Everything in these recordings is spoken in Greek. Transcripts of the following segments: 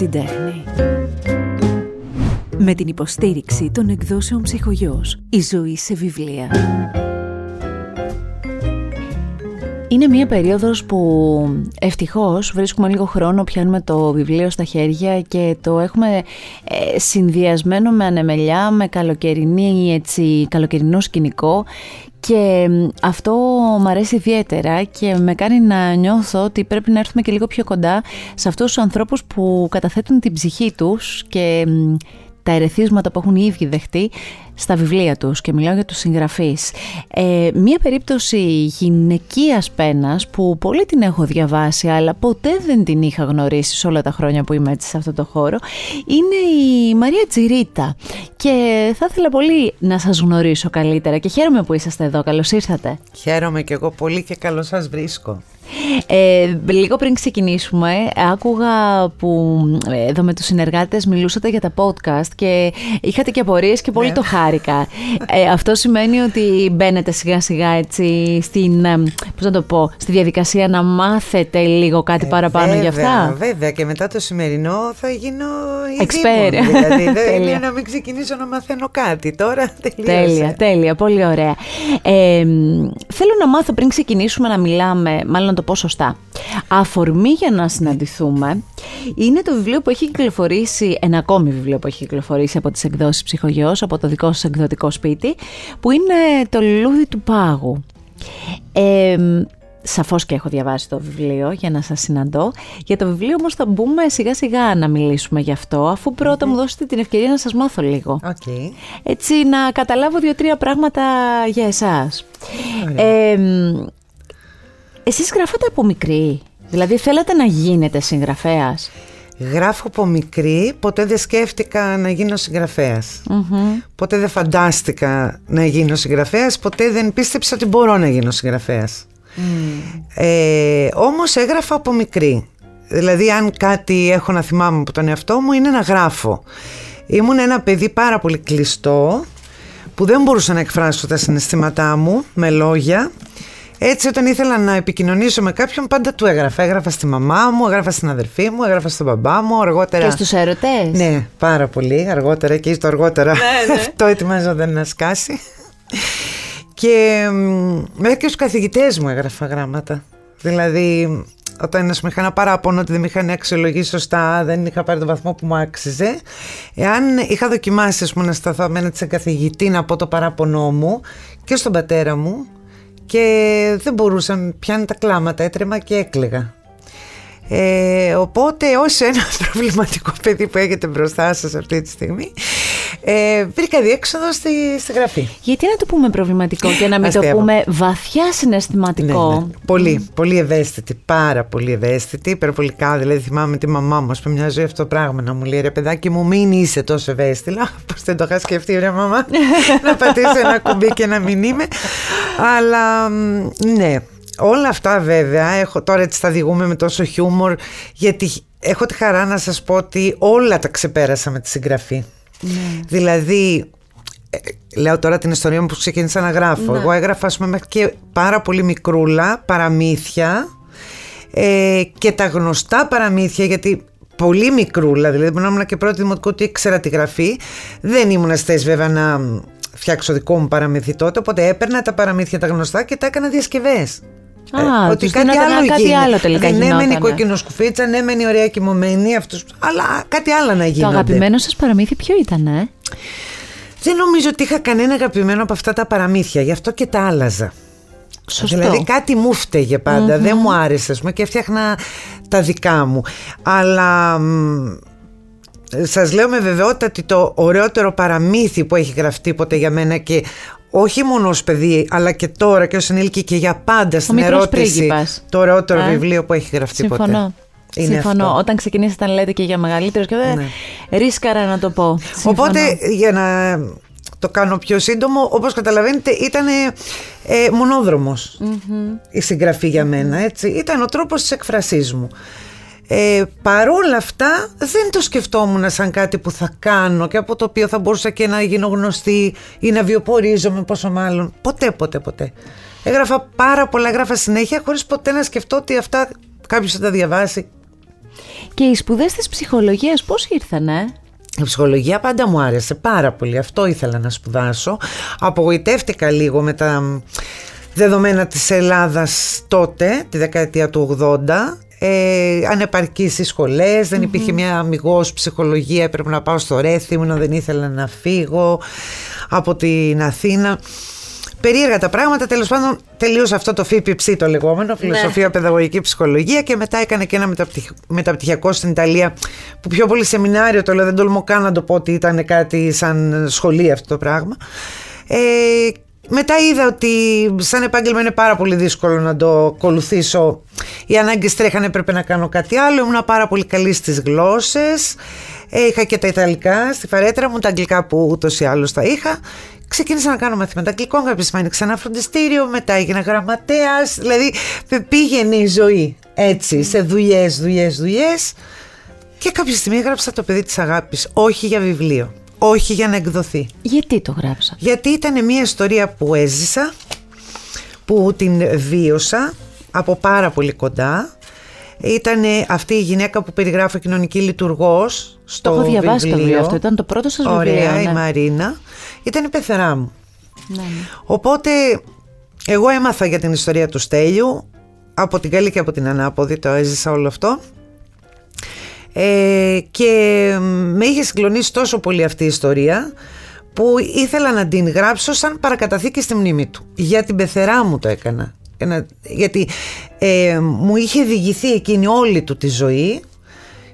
την τέχνη. Με την υποστήριξη των εκδόσεων ψυχογιός. Η ζωή σε βιβλία. Είναι μια περίοδος που ευτυχώς βρίσκουμε λίγο χρόνο, πιάνουμε το βιβλίο στα χέρια και το έχουμε ε, συνδυασμένο με ανεμελιά, με καλοκαιρινή, έτσι, καλοκαιρινό σκηνικό και αυτό μου αρέσει ιδιαίτερα και με κάνει να νιώθω ότι πρέπει να έρθουμε και λίγο πιο κοντά σε αυτούς τους ανθρώπους που καταθέτουν την ψυχή τους και τα ερεθίσματα που έχουν οι ίδιοι δεχτεί στα βιβλία τους και μιλάω για τους συγγραφείς. Ε, μία περίπτωση γυναικείας πένας που πολύ την έχω διαβάσει αλλά ποτέ δεν την είχα γνωρίσει σε όλα τα χρόνια που είμαι έτσι σε αυτό το χώρο είναι η Μαρία Τζιρίτα και θα ήθελα πολύ να σας γνωρίσω καλύτερα και χαίρομαι που είσαστε εδώ. Καλώς ήρθατε. Χαίρομαι και εγώ πολύ και καλώς σας βρίσκω. Ε, λίγο πριν ξεκινήσουμε, άκουγα που ε, εδώ με τους συνεργάτες μιλούσατε για τα podcast και είχατε και απορίες και πολύ ναι. το χάρηκα. Ε, αυτό σημαίνει ότι μπαίνετε σιγά σιγά έτσι στην, ε, πώς να το πω, στη διαδικασία να μάθετε λίγο κάτι παραπάνω βέβαια, για αυτά; Βέβαια και μετά το σημερινό θα γίνω Expert. Δηλαδή δεν είναι να μην ξεκινήσω να μαθαίνω κάτι. Τώρα τελείωσε. Τέλεια, τέλεια, πολύ ωραία. θέλω να μάθω πριν ξεκινήσουμε να μιλάμε, μάλλον το πω σωστά. Αφορμή για να συναντηθούμε είναι το βιβλίο που έχει κυκλοφορήσει, ένα ακόμη βιβλίο που έχει κυκλοφορήσει από τις εκδόσεις Ψυχογειός, από το δικό σας εκδοτικό σπίτι, που είναι το λουλούδι του πάγου. Ε, Σαφώς και έχω διαβάσει το βιβλίο για να σας συναντώ. Για το βιβλίο όμως θα μπούμε σιγά σιγά να μιλήσουμε γι' αυτό, αφού μου δώσετε την ευκαιρία να σας μάθω λίγο. Okay. Έτσι να καταλάβω δύο-τρία πράγματα για εσάς. Εσείς γράφετε από μικρή, δηλαδή θέλατε να γίνετε συγγραφέας. Γράφω από μικρή, ποτέ δεν σκέφτηκα να γίνω Ποτέ δεν φαντάστηκα να γίνω συγγραφέας, ποτέ δεν πίστεψα ότι μπορώ να γίνω συγγραφέας. Mm. Ε, όμως έγραφα από μικρή. Δηλαδή αν κάτι έχω να θυμάμαι από τον εαυτό μου είναι να γράφω. Ήμουν ένα παιδί πάρα πολύ κλειστό που δεν μπορούσα να εκφράσω τα συναισθήματά μου με λόγια έτσι όταν ήθελα να επικοινωνήσω με κάποιον πάντα του έγραφα. Έγραφα στη μαμά μου, έγραφα στην αδερφή μου, έγραφα στον μπαμπά μου, αργότερα... Και στους έρωτες. Ναι, πάρα πολύ, αργότερα και στο αργότερα ναι, ναι. αυτό ετοιμάζονταν να σκάσει. και μέχρι και στους καθηγητές μου έγραφα γράμματα. Δηλαδή όταν ένα με είχα ένα παράπονο ότι δεν με είχαν αξιολογήσει σωστά, δεν είχα πάρει τον βαθμό που μου άξιζε. Εάν είχα δοκιμάσει ας πούμε, να σταθώ με ένα καθηγητή να πω το παράπονό μου και στον πατέρα μου, και δεν μπορούσαν πιάνει τα κλάματα, έτρεμα και έκλαιγα. Ε, οπότε ως ένα προβληματικό παιδί που έχετε μπροστά σας αυτή τη στιγμή ε, βρήκα διέξοδο στη, στη γραφή. Γιατί να το πούμε προβληματικό και να μην το πούμε βαθιά συναισθηματικό; Ναι, ναι. Πολύ, πολύ ευαίσθητη, πάρα πολύ ευαίσθητη, υπερβολικά. Δηλαδή θυμάμαι τη μαμά μου, ας πούμε, μια ζωή αυτό το πράγμα να μου λέει ρε παιδάκι μου, μην είσαι τόσο ευαίσθητη. Πώς δεν το είχα σκεφτεί, ρε μαμά, να πατήσω ένα κουμπί και να μην είμαι. Αλλά ναι, όλα αυτά βέβαια, έχω, τώρα έτσι τα διηγούμε με τόσο χιούμορ, γιατί έχω τη χαρά να σας πω ότι όλα τα ξεπέρασα με τη συγγραφή. Ναι. Δηλαδή, ε, λέω τώρα την ιστορία μου που ξεκίνησα να γράφω. Ναι. Εγώ έγραφα, ας πούμε, μέχρι και πάρα πολύ μικρούλα παραμύθια ε, και τα γνωστά παραμύθια, γιατί πολύ μικρούλα, δηλαδή μπορεί να ήμουν και πρώτη δημοτικού ότι ήξερα τη γραφή. Δεν ήμουν θέση βέβαια να φτιάξω δικό μου παραμύθι τότε, οπότε έπαιρνα τα παραμύθια τα γνωστά και τα έκανα διασκευές. Α, ε, ότι κάτι άλλο, κάτι άλλο τελικά Ναι, μεν η κοκκινοσκουφίτσα, ναι, μεν η ωραία κοιμωμένη, αυτούς, αλλά κάτι άλλο να γίνει. Το αγαπημένο σας παραμύθι ποιο ήταν, ε; Δεν νομίζω ότι είχα κανένα αγαπημένο από αυτά τα παραμύθια, γι' αυτό και τα άλλαζα. Σωστό. Δηλαδή κάτι μου φταίγε δεν μου άρεσε πούμε, και έφτιαχνα τα δικά μου. Αλλά σας λέω με βεβαιότητα ότι το ωραιότερο παραμύθι που έχει γραφτεί ποτέ για μένα και όχι μόνο ως παιδί αλλά και τώρα και ως ενήλικη και για πάντα στην ερώτηση πρίγκιπας. το ωραιότερο ε; βιβλίο που έχει γραφτεί Συμφωνώ. ποτέ. Είναι Συμφωνώ. Αυτό. Όταν ξεκινήσατε να λέτε και για μεγαλύτερο και δεν ναι. ρίσκαρα να το πω. Συμφωνώ. Οπότε για να το κάνω πιο σύντομο, όπως καταλαβαίνετε ήταν ε, μονοδρομος η συγγραφή για μένα. Έτσι. Ήταν ο τρόπος της εκφρασής μου. Ε, παρόλα αυτά δεν το σκεφτόμουν σαν κάτι που θα κάνω και από το οποίο θα μπορούσα και να γίνω γνωστή ή να βιοπορίζομαι πόσο μάλλον. Ποτέ, ποτέ, ποτέ. Έγραφα πάρα πολλά, έγραφα συνέχεια χωρίς ποτέ να σκεφτώ ότι αυτά κάποιος θα τα διαβάσει Και οι σπουδές της ψυχολογίας πώς ήρθανε; Η ψυχολογία πάντα μου άρεσε πάρα πολύ. Αυτό ήθελα να σπουδάσω. Απογοητεύτηκα λίγο με τα δεδομένα της Ελλάδας τότε, τη δεκαετία του 80. Ε, ανεπαρκείς οι σχολές, δεν υπήρχε μια αμυγός ψυχολογία, έπρεπε να πάω στο Ρέθιμνο, δεν ήθελα να φύγω από την Αθήνα περίεργα τα πράγματα. Τέλος πάντων, τελείωσε αυτό το ΦΠΨ το λεγόμενο, Φιλοσοφία, ναι. Παιδαγωγική Ψυχολογία και μετά έκανε και ένα μεταπτυχιακό στην Ιταλία που πιο πολύ σεμινάριο το λέω, δεν τολμώ καν να το πω ότι ήταν κάτι σαν σχολείο αυτό το πράγμα. Ε, μετά είδα ότι σαν επάγγελμα είναι πάρα πολύ δύσκολο να το ακολουθήσω. Οι ανάγκες τρέχανε, έπρεπε να κάνω κάτι άλλο. Ήμουν πάρα πολύ καλή στις γλώσσες. Ε, είχα και τα Ιταλικά στη φαρέτρα μου, τα Αγγλικά που ούτως ή άλλως τα είχα. Ξεκίνησα να κάνω μαθήματα αγγλικών, κάποια στιγμή ξανά φροντιστήριο, μετά έγινα γραμματέας. Δηλαδή πήγαινε η ζωή έτσι, σε δουλειές, δουλειές, δουλειές. Και κάποια στιγμή έγραψα το παιδί της αγάπης. Όχι για βιβλίο. Όχι για να εκδοθεί. Γιατί το γράψα; Γιατί ήταν μια ιστορία που έζησα, που την βίωσα από πάρα πολύ κοντά. Ήταν αυτή η γυναίκα που περιγράφει κοινωνική λειτουργός στο Το έχω διαβάσει το βιβλίο αυτό, ήταν το πρώτο σας βιβλίο. Ωραία, ναι. η Μαρίνα. Ήταν η πεθερά μου. Ναι, ναι. Οπότε εγώ έμαθα για την ιστορία του Στέλιου από την καλή και από την ανάποδη, το έζησα όλο αυτό. Ε, και με είχε συγκλονίσει τόσο πολύ αυτή η ιστορία που ήθελα να την γράψω σαν παρακαταθήκη στη μνήμη του. Για την πεθερά μου το έκανα. γιατί ε, μου είχε διηγηθεί εκείνη όλη του τη ζωή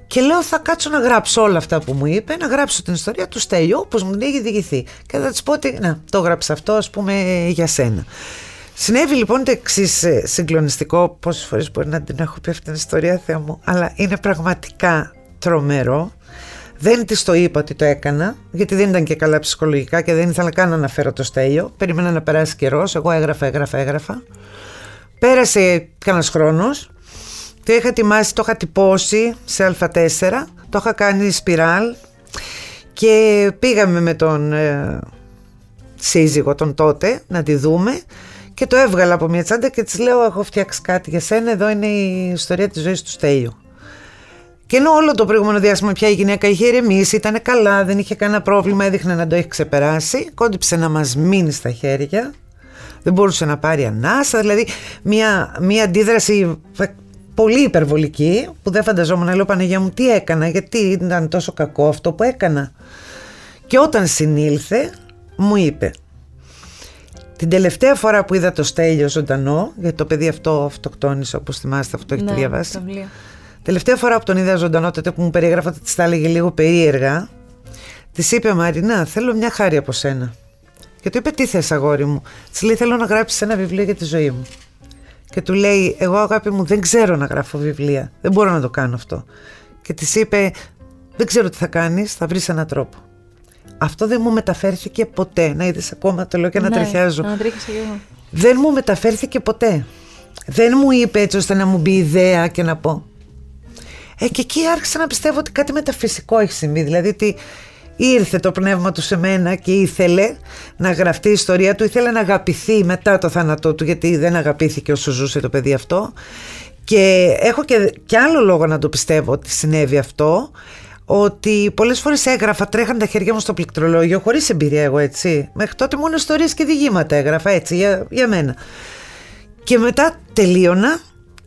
και λέω θα κάτσω να γράψω όλα αυτά που μου είπε, να γράψω την ιστορία τους Στέλιου όπως μου την έχει διηγηθεί. Και θα της πω ότι να το γράψα αυτό ας πούμε για σένα. Συνέβη λοιπόν το εξής ε, συγκλονιστικό, πόσες φορές μπορεί να την έχω πει αυτή την ιστορία, Θεό μου, αλλά είναι πραγματικά τρομερό. Δεν της το είπα ότι το έκανα, γιατί δεν ήταν και καλά ψυχολογικά και δεν ήθελα καν να αναφέρω το στέλιο. Περίμενα να περάσει καιρός. Εγώ έγραφα, έγραφα, έγραφα. Πέρασε κανένας χρόνος. Το είχα ετοιμάσει, το είχα τυπώσει σε Α4. Το είχα κάνει σπιράλ. Και πήγαμε με τον ε, σύζυγο τον τότε να τη δούμε και το έβγαλα από μια τσάντα και της λέω: Έχω φτιάξει κάτι για σένα. Εδώ είναι η ιστορία της ζωής του Στέλιου. Και ενώ όλο το προηγούμενο διάστημα πια η γυναίκα είχε ηρεμήσει, ήταν καλά, δεν είχε κανένα πρόβλημα, έδειχνε να το έχει ξεπεράσει, κόντυψε να μας μείνει στα χέρια. Δεν μπορούσε να πάρει ανάσα, δηλαδή μια, μια αντίδραση πολύ υπερβολική που δεν φανταζόμουν να λέω Παναγία μου τι έκανα, γιατί ήταν τόσο κακό αυτό που έκανα. Και όταν συνήλθε μου είπε την τελευταία φορά που είδα το Στέλιο ζωντανό, γιατί το παιδί αυτό αυτοκτόνησε όπως θυμάστε, αυτό έχετε Ναι, διαβάσει. το βιβλίο. Τελευταία φορά που τον είδα ζωντανό, τότε που μου περιγράφατε, τη τα έλεγε λίγο περίεργα. Της είπε Μαρίνα, θέλω μια χάρη από σένα. Και του είπε, Τι θες, αγόρι μου; Της λέει, Θέλω να γράψεις ένα βιβλίο για τη ζωή μου. Και του λέει, Εγώ αγάπη μου, δεν ξέρω να γράφω βιβλία. Δεν μπορώ να το κάνω αυτό. Και της είπε, Δεν ξέρω τι θα κάνεις, θα βρεις έναν τρόπο. Αυτό δεν μου μεταφέρθηκε ποτέ. Να είδες ακόμα, το λέω και να Ναι, τριχιάζω. ανατρίχιασα και εγώ. Δεν μου μεταφέρθηκε ποτέ. Δεν μου είπε έτσι ώστε να μου μπει ιδέα και να πω. Ε, και εκεί άρχισα να πιστεύω ότι κάτι μεταφυσικό έχει συμβεί. Δηλαδή ότι ήρθε το πνεύμα του σε μένα και ήθελε να γραφτεί η ιστορία του, ήθελε να αγαπηθεί μετά το θάνατό του, γιατί δεν αγαπήθηκε όσο ζούσε το παιδί αυτό. Και έχω και, και άλλο λόγο να το πιστεύω ότι συνέβη αυτό, ότι πολλές φορές έγραφα, τρέχαν τα χέρια μου στο πληκτρολόγιο, χωρίς εμπειρία εγώ έτσι. Μέχρι τότε μόνο ιστορίες και διηγήματα έγραφα έτσι για, για μένα. Και μετά τελείωνα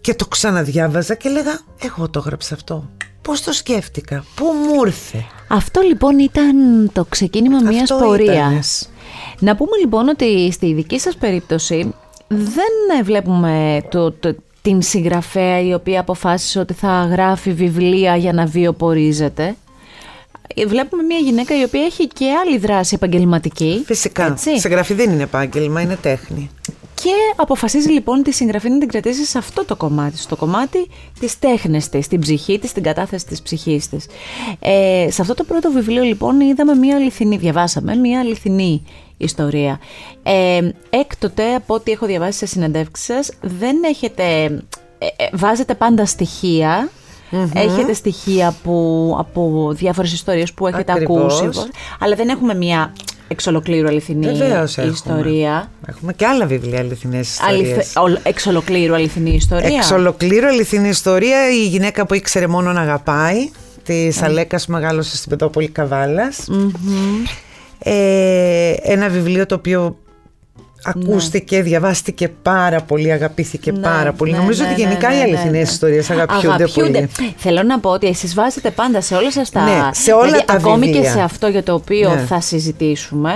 και το ξαναδιάβαζα και έλεγα εγώ το έγραψα αυτό. Πώς το σκέφτηκα, πού μου ήρθε; Αυτό λοιπόν ήταν το ξεκίνημα μιας Αυτό πορείας. ήτανε. Να πούμε λοιπόν ότι στη δική σας περίπτωση δεν βλέπουμε το, το- την συγγραφέα η οποία αποφάσισε ότι θα γράφει βιβλία για να βιοπορίζεται. Ε, Βλέπουμε μια γυναίκα η οποία έχει και άλλη δράση επαγγελματική. Φυσικά, έτσι. συγγραφή δεν είναι επάγγελμα, είναι τέχνη. Και αποφασίζει λοιπόν τη συγγραφή να την κρατήσει σε αυτό το κομμάτι, στο κομμάτι της τέχνης της, την ψυχή της, την κατάθεση της ψυχής της. Ε, σε αυτό το πρώτο βιβλίο λοιπόν είδαμε μια αληθινή, διαβάσαμε μια αληθινή ιστορία. Ε, έκτοτε από ό,τι έχω διαβάσει σε συνεντεύξεις σας, δεν έχετε, ε, ε, βάζετε πάντα στοιχεία, Έχετε στοιχεία που, από διάφορες ιστορίες που έχετε Ακριβώς. ακούσει, αλλά δεν έχουμε μια εξ ολοκλήρου αληθινή Βεβαίως έχουμε. ιστορία. Έχουμε και άλλα βιβλία αληθινές ιστορίες. Αληθ, ολ- εξ ολοκλήρου αληθινή ιστορία. Εξ ολοκλήρου αληθινή ιστορία η γυναίκα που ήξερε μόνο να αγαπάει της Αλέκας που μεγάλωσε στην Πετρόπολη Καβάλας. Ε, ένα βιβλίο το οποίο ακούστηκε, διαβάστηκε πάρα πολύ, αγαπήθηκε Ναι, πάρα πολύ. ναι, Νομίζω ναι, ότι ναι, γενικά ναι, οι ναι, αληθινές ναι. ιστορίες αγαπιούνται, πολύ. Θέλω να πω ότι εσείς βάζετε πάντα σε όλα σας τα... Ναι, σε όλα δηλαδή, τα ακόμη βιβλία. και σε αυτό για το οποίο Ναι. θα συζητήσουμε,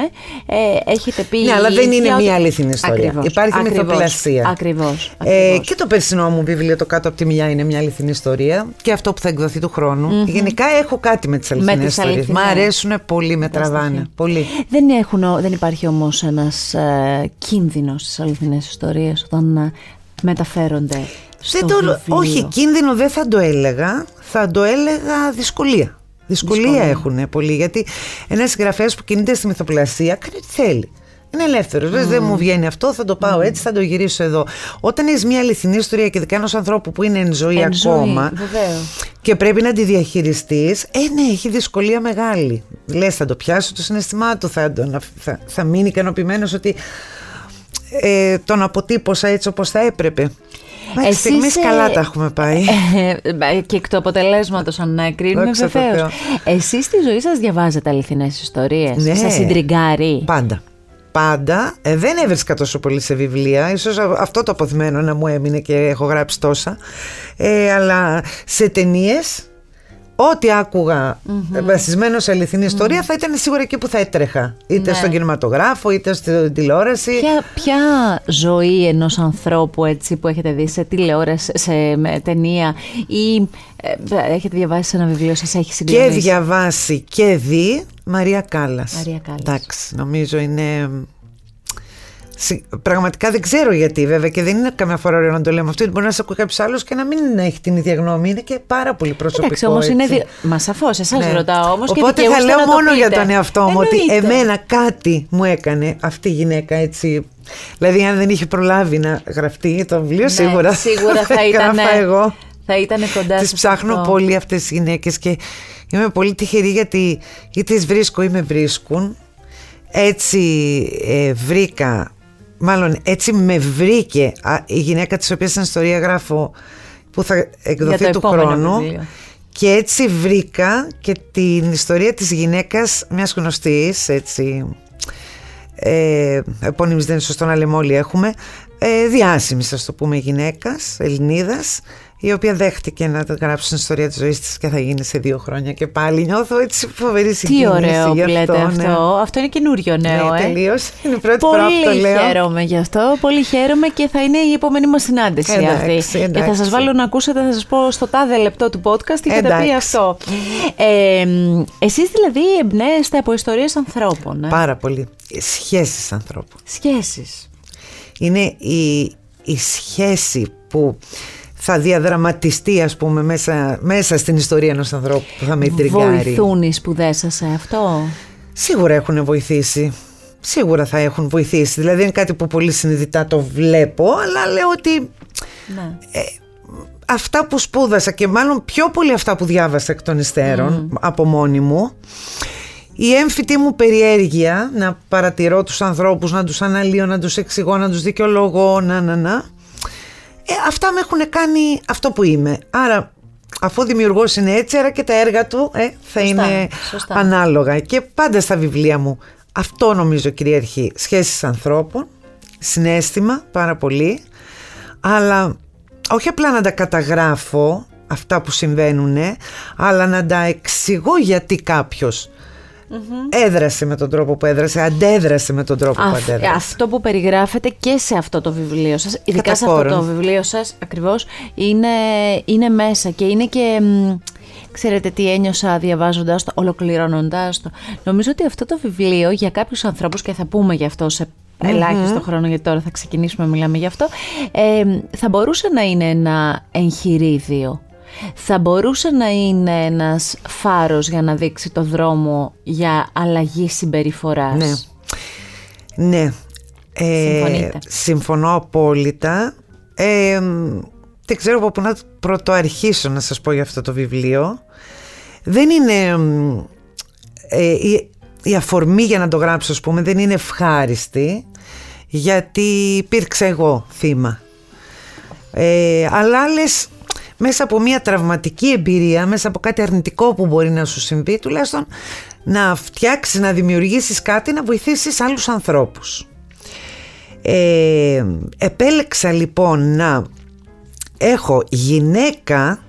ε, έχετε πει... Ναι, αλλά δεν είναι για μία ότι- αληθινή ιστορία. Ακριβώς, Υπάρχει ακριβώς, μυθοπλασία. Ακριβώς, Ε, ακριβώς. και το περσινό μου βιβλίο, το κάτω από τη μιλιά, είναι μια αληθινή ιστορία. Και αυτό που θα εκδοθεί του χρόνου. Γενικά έχω κάτι με τις αληθινές τις ιστορίες. Μ' αληθινές. αρέσουν πολύ, με τραβάνε. Πολύ. Δεν, έχουν, ο- δεν υπάρχει όμως ένας ε, κίνδυνος στις αληθινές ιστορίες όταν ε, μεταφέρονται στο Δεν το, βιβλίο. όχι, κίνδυνο δεν θα το έλεγα. Θα το έλεγα δυσκολία. Δυσκολία, Δυσκολία. έχουν πολύ. Γιατί ένας συγγραφέας που κινείται στη μυθοπλασία κάνει ό,τι θέλει. Είναι ελεύθερος. Λες, δεν μου βγαίνει αυτό, θα το πάω έτσι, θα το γυρίσω εδώ. Όταν έχεις μια αληθινή ιστορία και ειδικά ενός ανθρώπου που είναι εν ζωή Εν ζωή, ακόμα. βεβαίως. και πρέπει να τη διαχειριστείς, ε, ναι, έχει δυσκολία μεγάλη. Λες, θα το πιάσω το συναισθημά του, θα, τον- θα, θα μείνει ικανοποιημένος ότι ε, τον αποτύπωσα έτσι όπως θα έπρεπε. Μέχρι Εσείς, στιγμής ε, καλά τα έχουμε πάει. Ε, και εκ του αποτελέσματος αν να κρίνουμε Δόξα τω βεβαίως. Θεώ. Εσείς στη ζωή σας διαβάζετε αληθινές ιστορίες; Ναι. Σας συντριγκάρει; Πάντα. Πάντα. Ε, δεν έβρισκα τόσο πολύ σε βιβλία. Ίσως α- αυτό το αποθυμένο να μου έμεινε και έχω γράψει τόσα. Ε, αλλά σε ταινίες. Ό,τι άκουγα ε, βασισμένο σε αληθινή ιστορία θα ήταν σίγουρα εκεί που θα έτρεχα. Είτε Ναι. στον κινηματογράφο, είτε στην τηλεόραση. Ποια, ποια ζωή ενός ανθρώπου έτσι που έχετε δει σε τηλεόραση, σε με, ταινία ή ε, έχετε διαβάσει σε ένα βιβλίο σας έχει Και συγκλονίσει; διαβάσει και δει Μαρία Κάλλας. Μαρία Κάλλας. Εντάξει, νομίζω είναι... Συ- Πραγματικά δεν ξέρω γιατί βέβαια και δεν είναι καμιά φορά ωραίο να το λέμε αυτό. Μπορεί να σε ακούει κάποιος άλλος και να μην έχει την ίδια γνώμη. Είναι και πάρα πολύ προσωπικό. Εντάξει, όμως είναι. έτσι. Δι... Μα σαφώς, εσάς Ναι. ρωτάω όμως. Οπότε θα λέω μόνο για τον εαυτό μου ότι Εννοείται. εμένα κάτι μου έκανε αυτή η γυναίκα έτσι. Δηλαδή, αν δεν είχε προλάβει να γραφτεί το βιβλίο, Ναι, σίγουρα, σίγουρα θα ήταν. έγραφα εγώ. Θα ήταν κοντά Τις σε ψάχνω αυτό. πολύ αυτές τις γυναίκες και είμαι πολύ τυχερή γιατί ή τις βρίσκω ή με βρίσκουν. Έτσι ε, βρήκα, μάλλον έτσι με βρήκε α, η γυναίκα της οποίας στην ιστορία γράφω που θα εκδοθεί το του επόμενο χρόνου. βιβλίο. Και έτσι βρήκα και την ιστορία της γυναίκας μιας γνωστής, έτσι, ε, επώνυμης δεν είναι σωστό να λέμε όλοι έχουμε, ε, διάσημης ας το πούμε γυναίκας, Ελληνίδας, η οποία δέχτηκε να το γράψει την ιστορία της ζωής της και θα γίνει σε δύο χρόνια και πάλι νιώθω έτσι φοβερή Τι συγκίνηση ωραίο που γι' λέτε ναι. αυτό. Αυτό είναι καινούριο νέο, Ναι, ε. τελείως. Είναι η πρώτη φορά που το Πολύ λέω. χαίρομαι γι' αυτό. Πολύ χαίρομαι και θα είναι η επόμενη μας συνάντηση Εντάξει, αυτή. Και θα εντάξει. σα βάλω να ακούσετε, θα σας πω στο τάδε λεπτό του podcast τι είχατε πει Εντάξει. αυτό. Ε, Εσείς δηλαδή εμπνέεστε από ιστορίες ανθρώπων. Ε; Πάρα πολύ. Σχέσεις ανθρώπων. Σχέσεις. είναι η, η σχέση που θα διαδραματιστεί ας πούμε μέσα, μέσα στην ιστορία ενός ανθρώπου που θα με τριγκάρει. Βοηθούν οι σπουδές σας σε αυτό; Σίγουρα έχουν βοηθήσει. Σίγουρα θα έχουν βοηθήσει. Δηλαδή είναι κάτι που πολύ συνειδητά το βλέπω, αλλά λέω ότι Ναι. αυτά που σπούδασα και μάλλον πιο πολύ αυτά που διάβασα εκ των υστέρων από μόνη μου η έμφυτη μου περιέργεια να παρατηρώ τους ανθρώπους, να τους αναλύω, να τους εξηγώ, να τους δικαιολογώ, να να να ε, αυτά με έχουν κάνει αυτό που είμαι. Άρα αφού ο δημιουργός είναι έτσι, άρα και τα έργα του ε, θα Σωστά, είναι σωστά. ανάλογα. Και πάντα στα βιβλία μου αυτό νομίζω κυριαρχεί. Σχέσεις ανθρώπων, συνέστημα πάρα πολύ, αλλά όχι απλά να τα καταγράφω αυτά που συμβαίνουν, αλλά να τα εξηγώ γιατί κάποιος έδρασε με τον τρόπο που έδρασε, αντέδρασε με τον τρόπο που Αυ- αντέδρασε. αυτό που περιγράφετε και σε αυτό το βιβλίο σας, ειδικά Κατά σε αυτό κόρον. το βιβλίο σας ακριβώς, είναι, είναι μέσα και είναι και... μ, Ξέρετε τι ένιωσα διαβάζοντας το, ολοκληρώνοντας το. Νομίζω ότι αυτό το βιβλίο για κάποιους ανθρώπους και θα πούμε γι' αυτό σε ελάχιστο χρόνο γιατί τώρα θα ξεκινήσουμε να μιλάμε γι' αυτό ε, θα μπορούσε να είναι ένα εγχειρίδιο θα μπορούσε να είναι ένας φάρος για να δείξει το δρόμο για αλλαγή συμπεριφοράς; Ναι. Ναι. Ε, Συμφωνείτε. συμφωνώ απόλυτα. Ε, μ, δεν ξέρω από πού να πρωτοαρχίσω να σας πω για αυτό το βιβλίο. Δεν είναι... μ, ε, η- η αφορμή για να το γράψω ας πούμε δεν είναι ευχάριστη γιατί υπήρξα εγώ θύμα. Ε, αλλά άλλες μέσα από μια τραυματική εμπειρία, μέσα από κάτι αρνητικό που μπορεί να σου συμβεί, τουλάχιστον να φτιάξεις, να δημιουργήσεις κάτι, να βοηθήσεις άλλους ανθρώπους. Ε, επέλεξα λοιπόν να έχω γυναίκα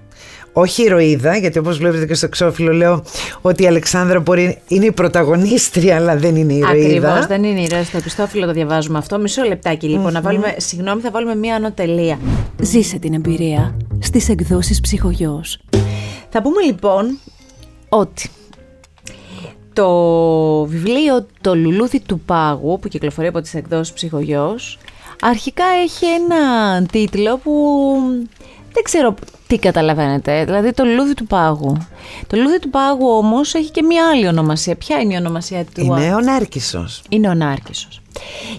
όχι ηρωίδα, γιατί όπως βλέπετε και στο εξώφυλλο λέω ότι η Αλεξάνδρα μπορεί, είναι η πρωταγωνίστρια, αλλά δεν είναι η ηρωίδα. Ακριβώς, δεν είναι η ηρωίδα. Στο επιστόφυλλο το διαβάζουμε αυτό. Μισό λεπτάκι λοιπόν, να βάλουμε, συγγνώμη, θα βάλουμε μία ανωτελεία. Ζήσε την εμπειρία στις εκδόσεις ψυχογιός. Θα πούμε λοιπόν ότι το βιβλίο «Το λουλούδι του πάγου» που κυκλοφορεί από τις εκδόσεις ψυχογιός αρχικά έχει ένα τίτλο που δεν ξέρω τι καταλαβαίνετε, δηλαδή το λουλούδι του πάγου. Το λουλούδι του πάγου όμως έχει και μια άλλη ονομασία. Ποια είναι η ονομασία του; Είναι ο Νάρκισσος. Είναι ο Νάρκισσος.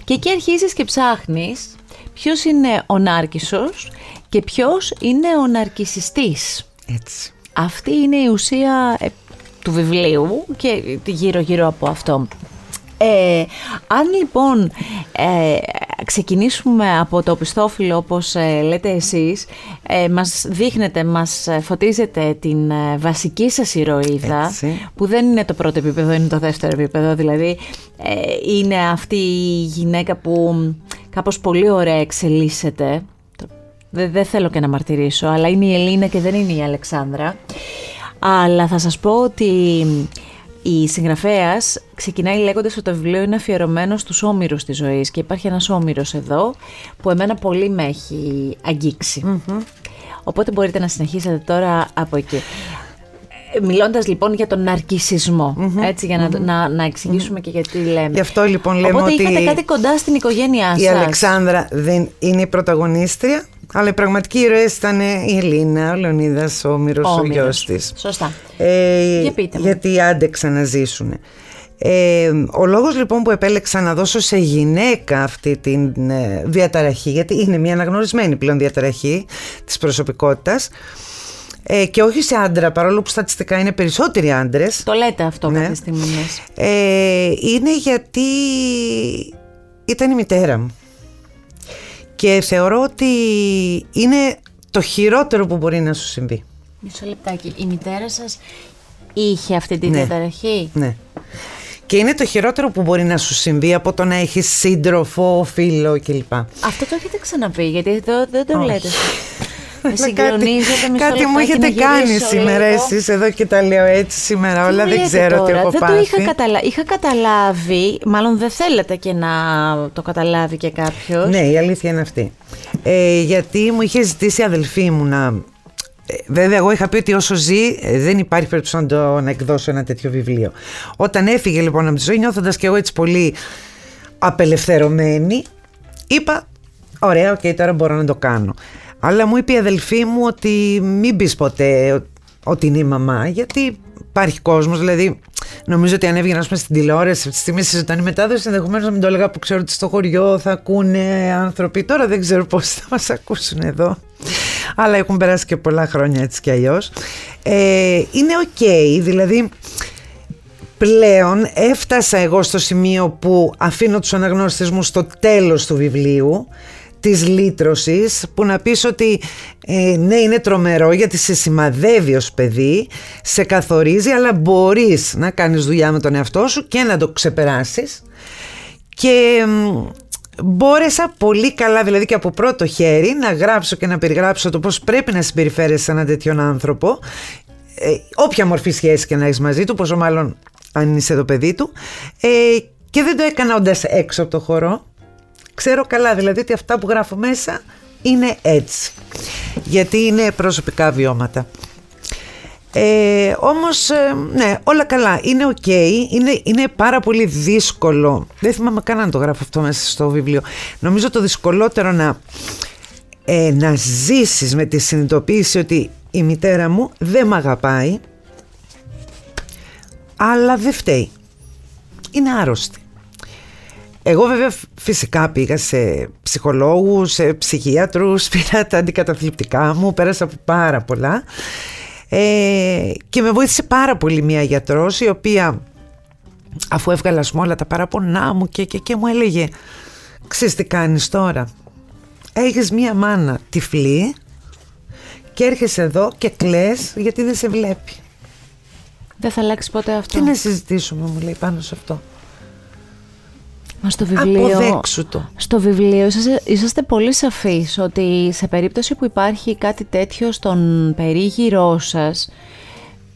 Και εκεί αρχίζεις και ψάχνεις ποιος είναι ο Νάρκισσος και ποιος είναι ο Ναρκισιστής. Έτσι. Αυτή είναι η ουσία ε, του βιβλίου και γύρω γύρω από αυτό. Ε, αν λοιπόν ε, ξεκινήσουμε από το πιστόφυλλο όπως ε, λέτε εσείς, ε, μας δείχνετε, μας φωτίζετε την ε, βασική σας ηρωίδα που δεν είναι το πρώτο επίπεδο, είναι το δεύτερο επίπεδο, δηλαδή είναι αυτή η γυναίκα που κάπως πολύ ωραία εξελίσσεται. Δεν, δεν θέλω και να μαρτυρήσω, αλλά είναι η Ελίνα και δεν είναι η Αλεξάνδρα. Αλλά θα σας πω ότι η συγγραφέας ξεκινάει λέγοντας ότι το βιβλίο είναι αφιερωμένο στους όμοιρους της ζωής και υπάρχει ένας όμοιρος εδώ που εμένα πολύ με έχει Οπότε μπορείτε να συνεχίσετε τώρα από εκεί. Μιλώντας λοιπόν για τον ναρκισισμο έτσι, για να, να, να εξηγήσουμε και γιατί λέμε. Γι' αυτό λοιπόν λέμε Οπότε ότι. είχατε κάτι κοντά στην οικογένειά σας. Η Αλεξάνδρα δεν είναι η πρωταγωνίστρια, αλλά η πραγματική ηρωέ ήταν η Ελίνα, ο Λεωνίδας, ο Μύρος, ο, γιος της. Σωστά. Ε, Για πείτε γιατί άντεξαν να ζήσουν. Ε, ο λόγος λοιπόν που επέλεξα να δώσω σε γυναίκα αυτή τη ε, διαταραχή γιατί είναι μια αναγνωρισμένη πλέον διαταραχή της προσωπικότητας ε, και όχι σε άντρα παρόλο που στατιστικά είναι περισσότεροι άντρες Το λέτε αυτό ναι. κάποια στιγμή ε, Είναι γιατί ήταν η μητέρα μου και θεωρώ ότι είναι το χειρότερο που μπορεί να σου συμβεί. Μισό λεπτάκι. Η μητέρα σας είχε αυτή τη ναι. διαταραχή; Ναι. Και είναι το χειρότερο που μπορεί να σου συμβεί από το να έχεις σύντροφο, φίλο κλπ. Αυτό το έχετε ξαναπεί, γιατί εδώ δεν το λέτε. Με συγκλονίζετε με Κάτι μου έχετε κάνει σήμερα εσείς εδώ και τα λέω έτσι σήμερα όλα. Δεν ξέρω τι έχω δεν Το είχα, καταλα... είχα καταλάβει, μάλλον δεν θέλετε και να το καταλάβει και κάποιος. Ναι, η αλήθεια είναι αυτή. Ε, γιατί μου είχε ζητήσει η αδελφή μου να ε, Βέβαια, εγώ είχα πει ότι όσο ζει ε, δεν υπάρχει περίπτωση να, το, να εκδώσω ένα τέτοιο βιβλίο. Όταν έφυγε λοιπόν από τη ζωή, νιώθοντας και εγώ έτσι πολύ απελευθερωμένη, είπα: Ωραία, OK, okay, τώρα μπορώ να το κάνω. Αλλά μου είπε η αδελφή μου ότι μην πεις ποτέ ότι είναι η μαμά, γιατί υπάρχει κόσμος. Δηλαδή, νομίζω ότι αν έβγαινα πούμε, στην τηλεόραση αυτή τη στιγμή στη ζωντανή μετάδοση, ενδεχομένως να μην το έλεγα που ξέρω ότι στο χωριό θα ακούνε άνθρωποι. Τώρα δεν ξέρω πώς θα μας ακούσουν εδώ. Αλλά έχουν περάσει και πολλά χρόνια έτσι κι αλλιώς. Ε, είναι οκ, δηλαδή πλέον έφτασα εγώ στο σημείο που αφήνω τους αναγνώστες μου στο τέλος του βιβλίου της λύτρωσης που να πεις ότι ε, ναι είναι τρομερό γιατί σε σημαδεύει ως παιδί, σε καθορίζει αλλά μπορείς να κάνεις δουλειά με τον εαυτό σου και να το ξεπεράσεις. Και μπόρεσα πολύ καλά δηλαδή και από πρώτο χέρι να γράψω και να περιγράψω το πώς πρέπει να συμπεριφέρεσαι σε έναν τέτοιον άνθρωπο. Ε, όποια μορφή σχέση και να έχεις μαζί του, πόσο μάλλον αν είσαι το παιδί του. Ε, και δεν το έκανα όντας έξω από το χώρο ξέρω καλά δηλαδή ότι αυτά που γράφω μέσα είναι έτσι. Γιατί είναι προσωπικά βιώματα. Ε, όμως, ε, ναι, όλα καλά. Είναι οκ. Είναι, είναι πάρα πολύ δύσκολο. Δεν θυμάμαι καν να το γράφω αυτό μέσα στο βιβλίο. Νομίζω το δυσκολότερο να, ε, να ζήσεις με τη συνειδητοποίηση ότι η μητέρα μου δεν με αγαπάει αλλά δεν φταίει. Είναι άρρωστη. Εγώ βέβαια φυσικά πήγα σε ψυχολόγους, σε ψυχίατρους, πήρα τα αντικαταθλιπτικά μου, πέρασα από πάρα πολλά. Ε, και με βοήθησε πάρα πολύ μια γιατρός η οποία αφού έβγαλα ας πούμε, όλα τα παραπονά μου και, και, και μου έλεγε ξέρεις τι κάνεις τώρα; Έχεις μία μάνα τυφλή και έρχεσαι εδώ και κλαις γιατί δεν σε βλέπει δεν θα αλλάξει ποτέ αυτό. Τι να συζητήσουμε μου λέει πάνω σε αυτό Μα στο βιβλίο, Αποδέξου το. Στο βιβλίο είσαστε, είσαστε πολύ σαφείς ότι σε περίπτωση που υπάρχει κάτι τέτοιο στον περίγυρό σας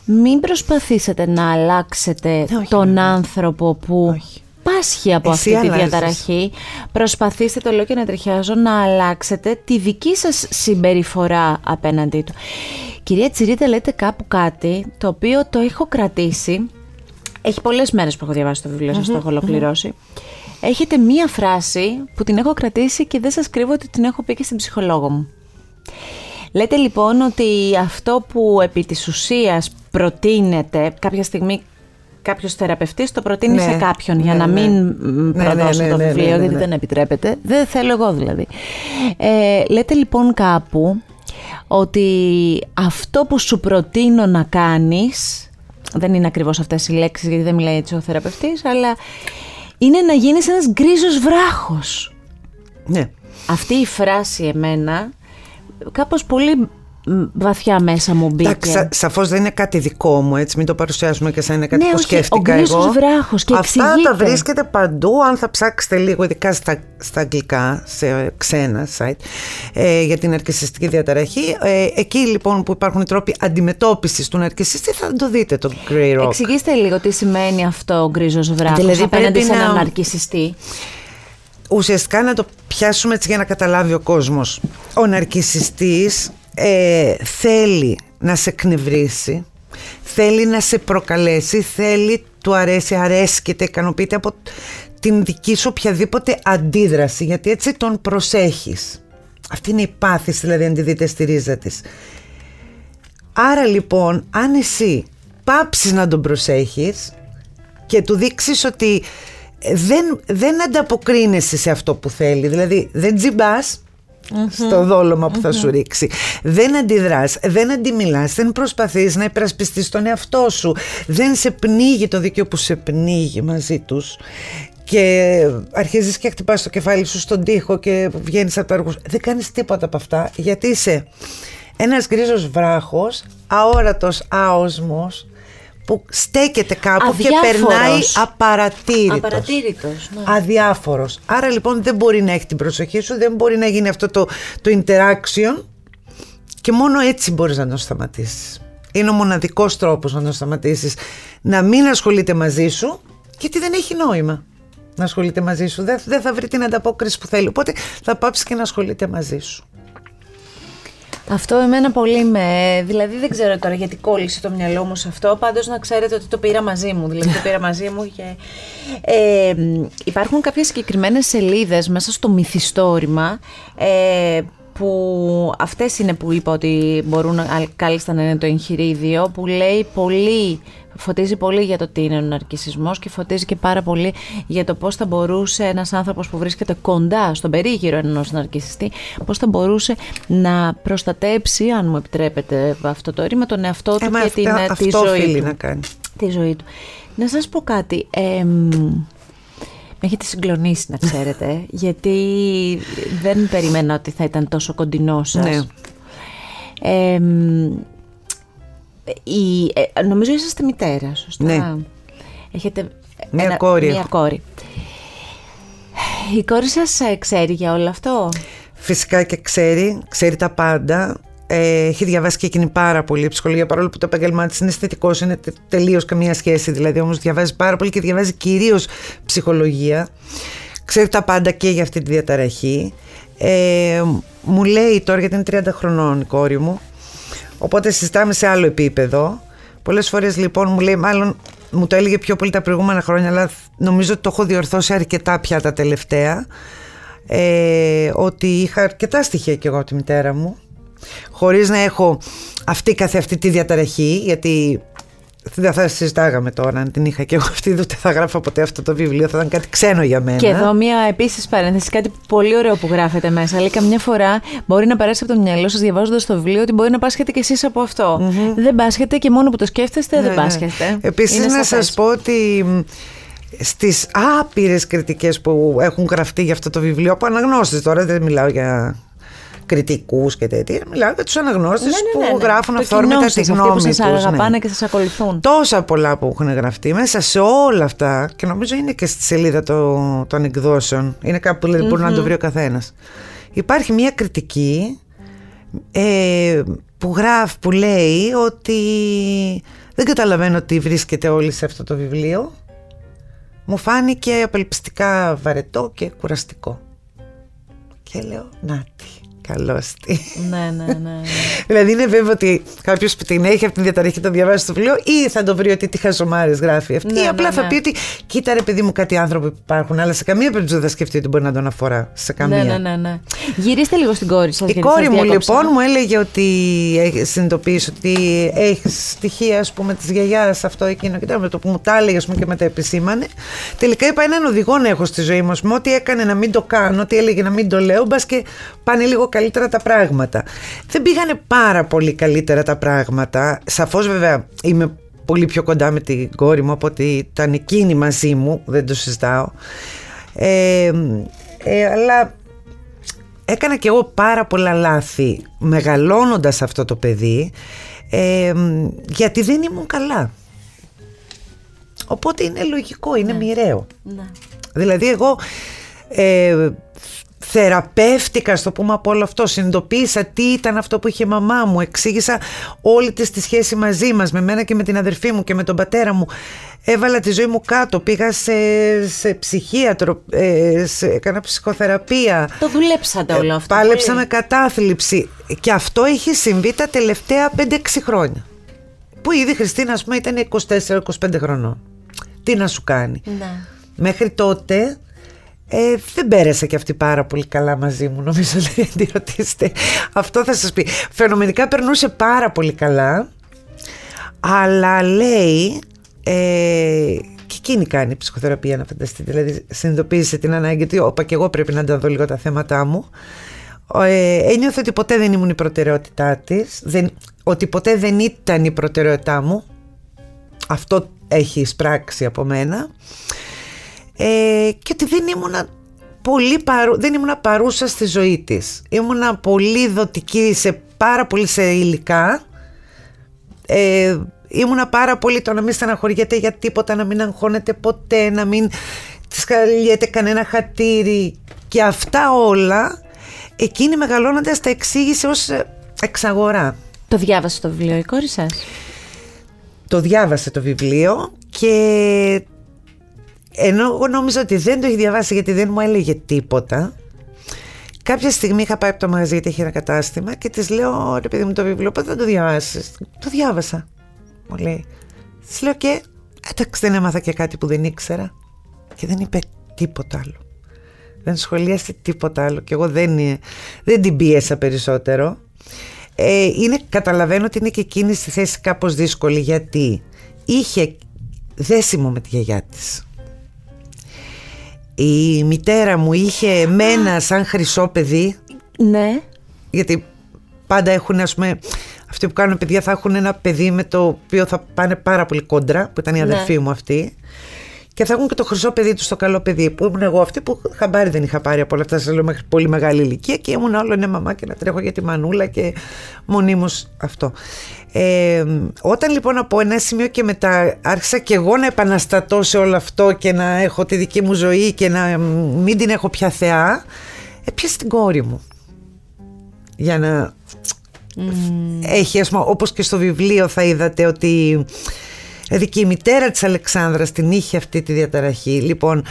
μην προσπαθήσετε να αλλάξετε όχι, τον ναι. άνθρωπο που Όχι. πάσχει από Εσύ αυτή τη αλλάζεις. διαταραχή. Προσπαθήστε, το λέω και να τριχιάζω, να αλλάξετε τη δική σας συμπεριφορά απέναντί του. Κυρία Τσιρίτα, λέτε κάπου κάτι το οποίο το έχω κρατήσει. Έχει πολλές μέρες που έχω διαβάσει το βιβλίο σας, το έχω ολοκληρώσει. Έχετε μία φράση που την έχω κρατήσει και δεν σας κρύβω ότι την έχω πει και στην ψυχολόγο μου. Λέτε λοιπόν ότι αυτό που επί της ουσίας προτείνεται κάποια στιγμή κάποιος θεραπευτής το προτείνει Ναι, σε κάποιον για ναι, να ναι. μην μ, Ναι, προδώσω ναι, ναι, το ναι, βιβλίο ναι, ναι, γιατί ναι. δεν επιτρέπεται. Δεν θέλω εγώ δηλαδή. Ε, λέτε λοιπόν κάπου ότι αυτό που σου προτείνω να κάνεις δεν είναι ακριβώς αυτές οι λέξεις γιατί δεν μιλάει έτσι ο θεραπευτής αλλά είναι να γίνεις ένας γκρίζος βράχος. Ναι. Αυτή η φράση εμένα κάπως πολύ μ, βαθιά μέσα μου μπήκε. Εντάξει, σα, σαφώς δεν είναι κάτι δικό μου, έτσι, μην το παρουσιάσουμε και σαν είναι κάτι Ναι, που όχι, σκέφτηκα ο γκρίζος εγώ. βράχος και Αυτά εξηγείται. τα βρίσκεται παντού, αν θα ψάξετε λίγο, ειδικά στα, στα αγγλικά, σε ξένα site, ε, για την αρκισιστική διαταραχή. Ε, εκεί λοιπόν που υπάρχουν οι τρόποι αντιμετώπισης του ναρκισιστή θα το δείτε το Grey Rock. Εξηγήστε λίγο τι σημαίνει αυτό ο γκρίζος βράχος Δηλαδή, απέναντι πρέπει σε έναν να- ναρκισιστή. ουσιαστικά να το πιάσουμε έτσι για να καταλάβει ο κόσμος. Ο ναρκισιστής ε, θέλει να σε εκνευρίσει, θέλει να σε προκαλέσει, θέλει, του αρέσει, αρέσκεται, ικανοποιείται από την δική σου οποιαδήποτε αντίδραση, γιατί έτσι τον προσέχεις. Αυτή είναι η πάθηση, δηλαδή αν τη δείτε στη ρίζα της. Άρα λοιπόν, αν εσύ πάψεις να τον προσέχεις και του δείξεις ότι δεν, δεν ανταποκρίνεσαι σε αυτό που θέλει, δηλαδή δεν τζιμπάς στο δόλωμα που θα σου ρίξει. Δεν αντιδράς, δεν αντιμιλάς, δεν προσπαθείς να υπερασπιστείς τον εαυτό σου. Δεν σε πνίγει το δίκαιο που σε πνίγει μαζί τους και αρχίζεις και χτυπάς το κεφάλι σου στον τοίχο και βγαίνεις από το έργο σου. Δεν κάνεις τίποτα από αυτά γιατί είσαι ένας γκρίζος βράχος, αόρατος άοσμος που στέκεται κάπου και Αδιάφορος. περνάει απαρατήρητος. Απαρατήρητος, ναι. Αδιάφορος. Άρα λοιπόν δεν μπορεί να έχει την προσοχή σου, δεν μπορεί να γίνει αυτό το, το interaction και μόνο έτσι μπορείς να τον σταματήσεις. Είναι ο μοναδικός τρόπος να τον σταματήσεις. Να μην ασχολείται μαζί σου, γιατί δεν έχει νόημα να ασχολείται μαζί σου. Δεν, δεν θα βρει την ανταπόκριση που θέλει. Οπότε θα πάψει και να ασχολείται μαζί σου. Αυτό εμένα πολύ με... Δηλαδή δεν ξέρω τώρα γιατί κόλλησε το μυαλό μου σε αυτό, πάντως να ξέρετε ότι το πήρα μαζί μου, δηλαδή το πήρα μαζί μου και... Ε, μ, υπάρχουν κάποιες συγκεκριμένες σελίδες μέσα στο μυθιστόρημα ε, που αυτές είναι που είπα ότι μπορούν α, κάλλιστα να είναι το εγχειρίδιο που λέει πολύ, φωτίζει πολύ για το τι είναι ο ναρκισισμός και φωτίζει και πάρα πολύ για το πώς θα μπορούσε ένας άνθρωπος που βρίσκεται κοντά στον περίγυρο ενός ναρκισιστή πώς θα μπορούσε να προστατέψει, αν μου επιτρέπετε αυτό το ρήμα, τον εαυτό του Ε, μα και αυτά- την, ε, τη αυτό ζωή οφείλει του. να κάνει. Τη ζωή του. Να σας πω κάτι. εμ, με έχετε συγκλονίσει να ξέρετε, γιατί δεν περιμένα ότι θα ήταν τόσο κοντινό σας. Ναι. Εμ, η, ε, νομίζω είσαστε μητέρα, σωστά; Ναι. Έχετε Μία κόρη Μία έχω. κόρη. Η κόρη σας ε, ξέρει για όλο αυτό; Φυσικά και ξέρει, ξέρει τα πάντα. Ε, έχει διαβάσει και εκείνη πάρα πολύ ψυχολογία, παρόλο που το επαγγελμά της είναι αισθητικός, είναι τε, τελείως καμία σχέση. Δηλαδή, όμως διαβάζει πάρα πολύ και διαβάζει κυρίως ψυχολογία. Ξέρει τα πάντα και για αυτή τη διαταραχή. Ε, μου λέει τώρα, γιατί είναι 30 χρονών η κόρη μου, οπότε συζητάμε σε άλλο επίπεδο. Πολλές φορές λοιπόν μου λέει, μάλλον μου το έλεγε πιο πολύ τα προηγούμενα χρόνια, αλλά νομίζω ότι το έχω διορθώσει αρκετά πια τα τελευταία ε, ότι είχα αρκετά στοιχεία και εγώ από τη μητέρα μου χωρίς να έχω αυτή καθε αυτή τη διαταραχή γιατί δεν θα συζητάγαμε τώρα αν την είχα και εγώ αυτή ούτε θα γράφω ποτέ αυτό το βιβλίο θα ήταν κάτι ξένο για μένα Και εδώ μία επίσης παρένθεση, κάτι πολύ ωραίο που γράφετε μέσα. Λέει καμιά φορά μπορεί να περάσει από το μυαλό σας διαβάζοντας το βιβλίο ότι μπορεί να πάσχετε κι εσείς από αυτό. Δεν πάσχετε και μόνο που το σκέφτεστε δεν Ναι, ναι. πάσχετε. Επίσης Είναι να σαφές. σας πω ότι μ, στις άπειρες κριτικές που έχουν γραφτεί για αυτό το βιβλίο από αναγνώσεις τώρα δεν μιλάω για κριτικούς και τέτοια μιλάω για τους αναγνώστες Ναι, ναι, ναι, που ναι. γράφουν Το αυθόρμητα κοινό τη σας, αυτοί γνώμη που τους σας ναι. αγαπάνε και σας ακολουθούν. Τόσα πολλά που έχουν γραφτεί μέσα σε όλα αυτά και νομίζω είναι και στη σελίδα το- των εκδόσεων. Είναι κάπου που δηλαδή μπορεί να το βρει ο καθένας. Υπάρχει μια κριτική ε, που γράφει, που λέει ότι δεν καταλαβαίνω τι βρίσκεται όλοι σε αυτό το βιβλίο. Μου φάνηκε απελπιστικά βαρετό και κουραστικό. Και λέω, να τι, καλώς τι. ναι, ναι, ναι. Δηλαδή είναι βέβαιο ότι κάποιος που την έχει από την διαταραχή το διαβάσει το βιβλίο ή θα το βρει ότι τι χαζομάρες γράφει αυτή. Ναι, ή απλά ναι, θα ναι. πει ότι κοίτα ρε παιδί μου κάτι άνθρωποι που υπάρχουν, αλλά σε καμία περίπτωση δεν θα σκεφτεί ότι μπορεί να τον αφορά. Σε καμία. ναι, ναι, ναι, ναι. Γυρίστε λίγο στην κόρη σας. Η γιατί κόρη σας μου διάκοψα. λοιπόν μου έλεγε ότι έχει συνειδητοποιήσει ότι έχει στοιχεία ας πούμε της γιαγιάς αυτό εκείνο και με το που μου τα έλεγε ας πούμε, και μετά επισήμανε τελικά είπα έναν οδηγό να έχω στη ζωή μου ας πούμε, ό,τι έκανε να μην το κάνω, ό,τι έλεγε να μην το λέω μπας και πάνε λίγο καλύτερα τα πράγματα δεν πήγανε πάρα πολύ καλύτερα τα πράγματα σαφώς βέβαια είμαι πολύ πιο κοντά με την κόρη μου από ότι ήταν εκείνη μαζί μου δεν το συζητάω ε, ε, αλλά έκανα και εγώ πάρα πολλά λάθη μεγαλώνοντας αυτό το παιδί ε, γιατί δεν ήμουν καλά. Οπότε είναι λογικό, είναι μοιραίο. Ναι. Δηλαδή εγώ ε, θεραπεύτηκα στο πούμε από όλο αυτό συνειδητοποίησα τι ήταν αυτό που είχε η μαμά μου εξήγησα όλη της τη σχέση μαζί μας με μένα και με την αδερφή μου και με τον πατέρα μου έβαλα τη ζωή μου κάτω πήγα σε, σε ψυχίατρο ε, σε, έκανα ψυχοθεραπεία Το δουλέψατε όλο αυτό. Πάλεψα πολύ. με κατάθλιψη και αυτό είχε συμβεί τα τελευταία 5-6 χρόνια. Που ήδη η Χριστίνα, ας πούμε, ήταν 24-25 χρονών. Τι να σου κάνει. Ναι. Μέχρι τότε ε, δεν πέρασε και αυτή πάρα πολύ καλά μαζί μου, νομίζω ότι αν τη ρωτήσετε. Αυτό θα σας πει. Φαινομενικά περνούσε πάρα πολύ καλά, αλλά λέει, ε, και εκείνη κάνει ψυχοθεραπεία να φανταστείτε, δηλαδή συνειδητοποίησε την ανάγκη, γιατί όπα και εγώ πρέπει να τα δω λίγο τα θέματα μου. Ε, ένιωθε ότι ποτέ δεν ήμουν η προτεραιότητά της, δεν, ότι ποτέ δεν ήταν η προτεραιότητά μου. Αυτό έχει εισπράξει από μένα ε, και ότι δεν ήμουνα πολύ παρού, δεν ήμουνα παρούσα στη ζωή της. Ήμουνα πολύ δοτική σε πάρα πολύ σε υλικά. Ε, ήμουνα πάρα πολύ το να μην στεναχωριέται για τίποτα, να μην αγχώνεται ποτέ, να μην της χαλιέται κανένα χατήρι και αυτά όλα εκείνη μεγαλώνοντας τα εξήγησε ως ε, εξαγορά. Το διάβασε το βιβλίο η κόρη σας; Το διάβασε το βιβλίο και ενώ εγώ νόμιζα ότι δεν το έχει διαβάσει γιατί δεν μου έλεγε τίποτα κάποια στιγμή είχα πάει από το μαγαζί γιατί είχε ένα κατάστημα και της λέω ρε παιδί μου το βιβλίο πότε θα το διαβάσεις; Το διάβασα μου λέει. Της λέω και εντάξει δεν έμαθα και κάτι που δεν ήξερα και δεν είπε τίποτα άλλο. Δεν σχολίασε τίποτα άλλο. Και εγώ δεν, δεν την πίεσα περισσότερο. Ε, είναι, καταλαβαίνω ότι είναι και εκείνη στη θέση κάπως δύσκολη γιατί είχε δέσιμο με τη γιαγιά της η μητέρα μου είχε εμένα σαν χρυσό παιδί Ναι. γιατί πάντα έχουν ας πούμε αυτοί που κάνουν παιδιά θα έχουν ένα παιδί με το οποίο θα πάνε πάρα πολύ κόντρα που ήταν η Ναι. αδερφή μου αυτή και θα έχουν και το χρυσό παιδί τους στο καλό παιδί που ήμουν εγώ αυτή που χαμπάρι δεν είχα πάρει από όλα αυτά σας λέω μέχρι πολύ μεγάλη ηλικία και ήμουν όλο ναι μαμά και να τρέχω για τη μανούλα και μονίμως αυτό ε, όταν λοιπόν από ένα σημείο και μετά άρχισα και εγώ να επαναστατώ σε όλο αυτό και να έχω τη δική μου ζωή και να μην την έχω πια θεά έπιασε την κόρη μου. Για να έχει ας πούμε όπως και στο βιβλίο θα είδατε ότι δηλαδή και η μητέρα της Αλεξάνδρας την είχε αυτή τη διαταραχή. Λοιπόν